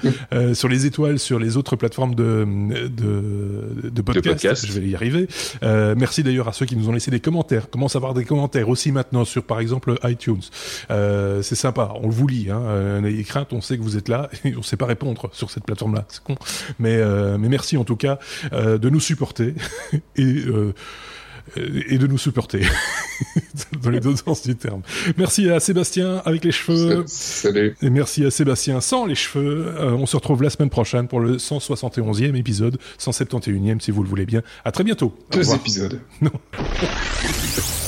sur les étoiles, sur les autres plateformes forme de, de, de, podcast, Je vais y arriver. Euh, merci d'ailleurs à ceux qui nous ont laissé des commentaires. Commence à avoir des commentaires aussi maintenant sur, par exemple, iTunes? Euh, c'est sympa. On vous lit. Hein. Euh, n'ayez crainte. On sait que vous êtes là et on sait pas répondre sur cette plateforme-là. C'est con. Mais, euh, mais merci en tout cas euh, de nous supporter et et de nous supporter dans les deux sens du terme. Merci à Sébastien avec les cheveux. Salut. Et merci à Sébastien sans les cheveux. Euh, on se retrouve la semaine prochaine pour le 171e épisode, 171e si vous le voulez bien. À très bientôt. Deux épisodes. Non.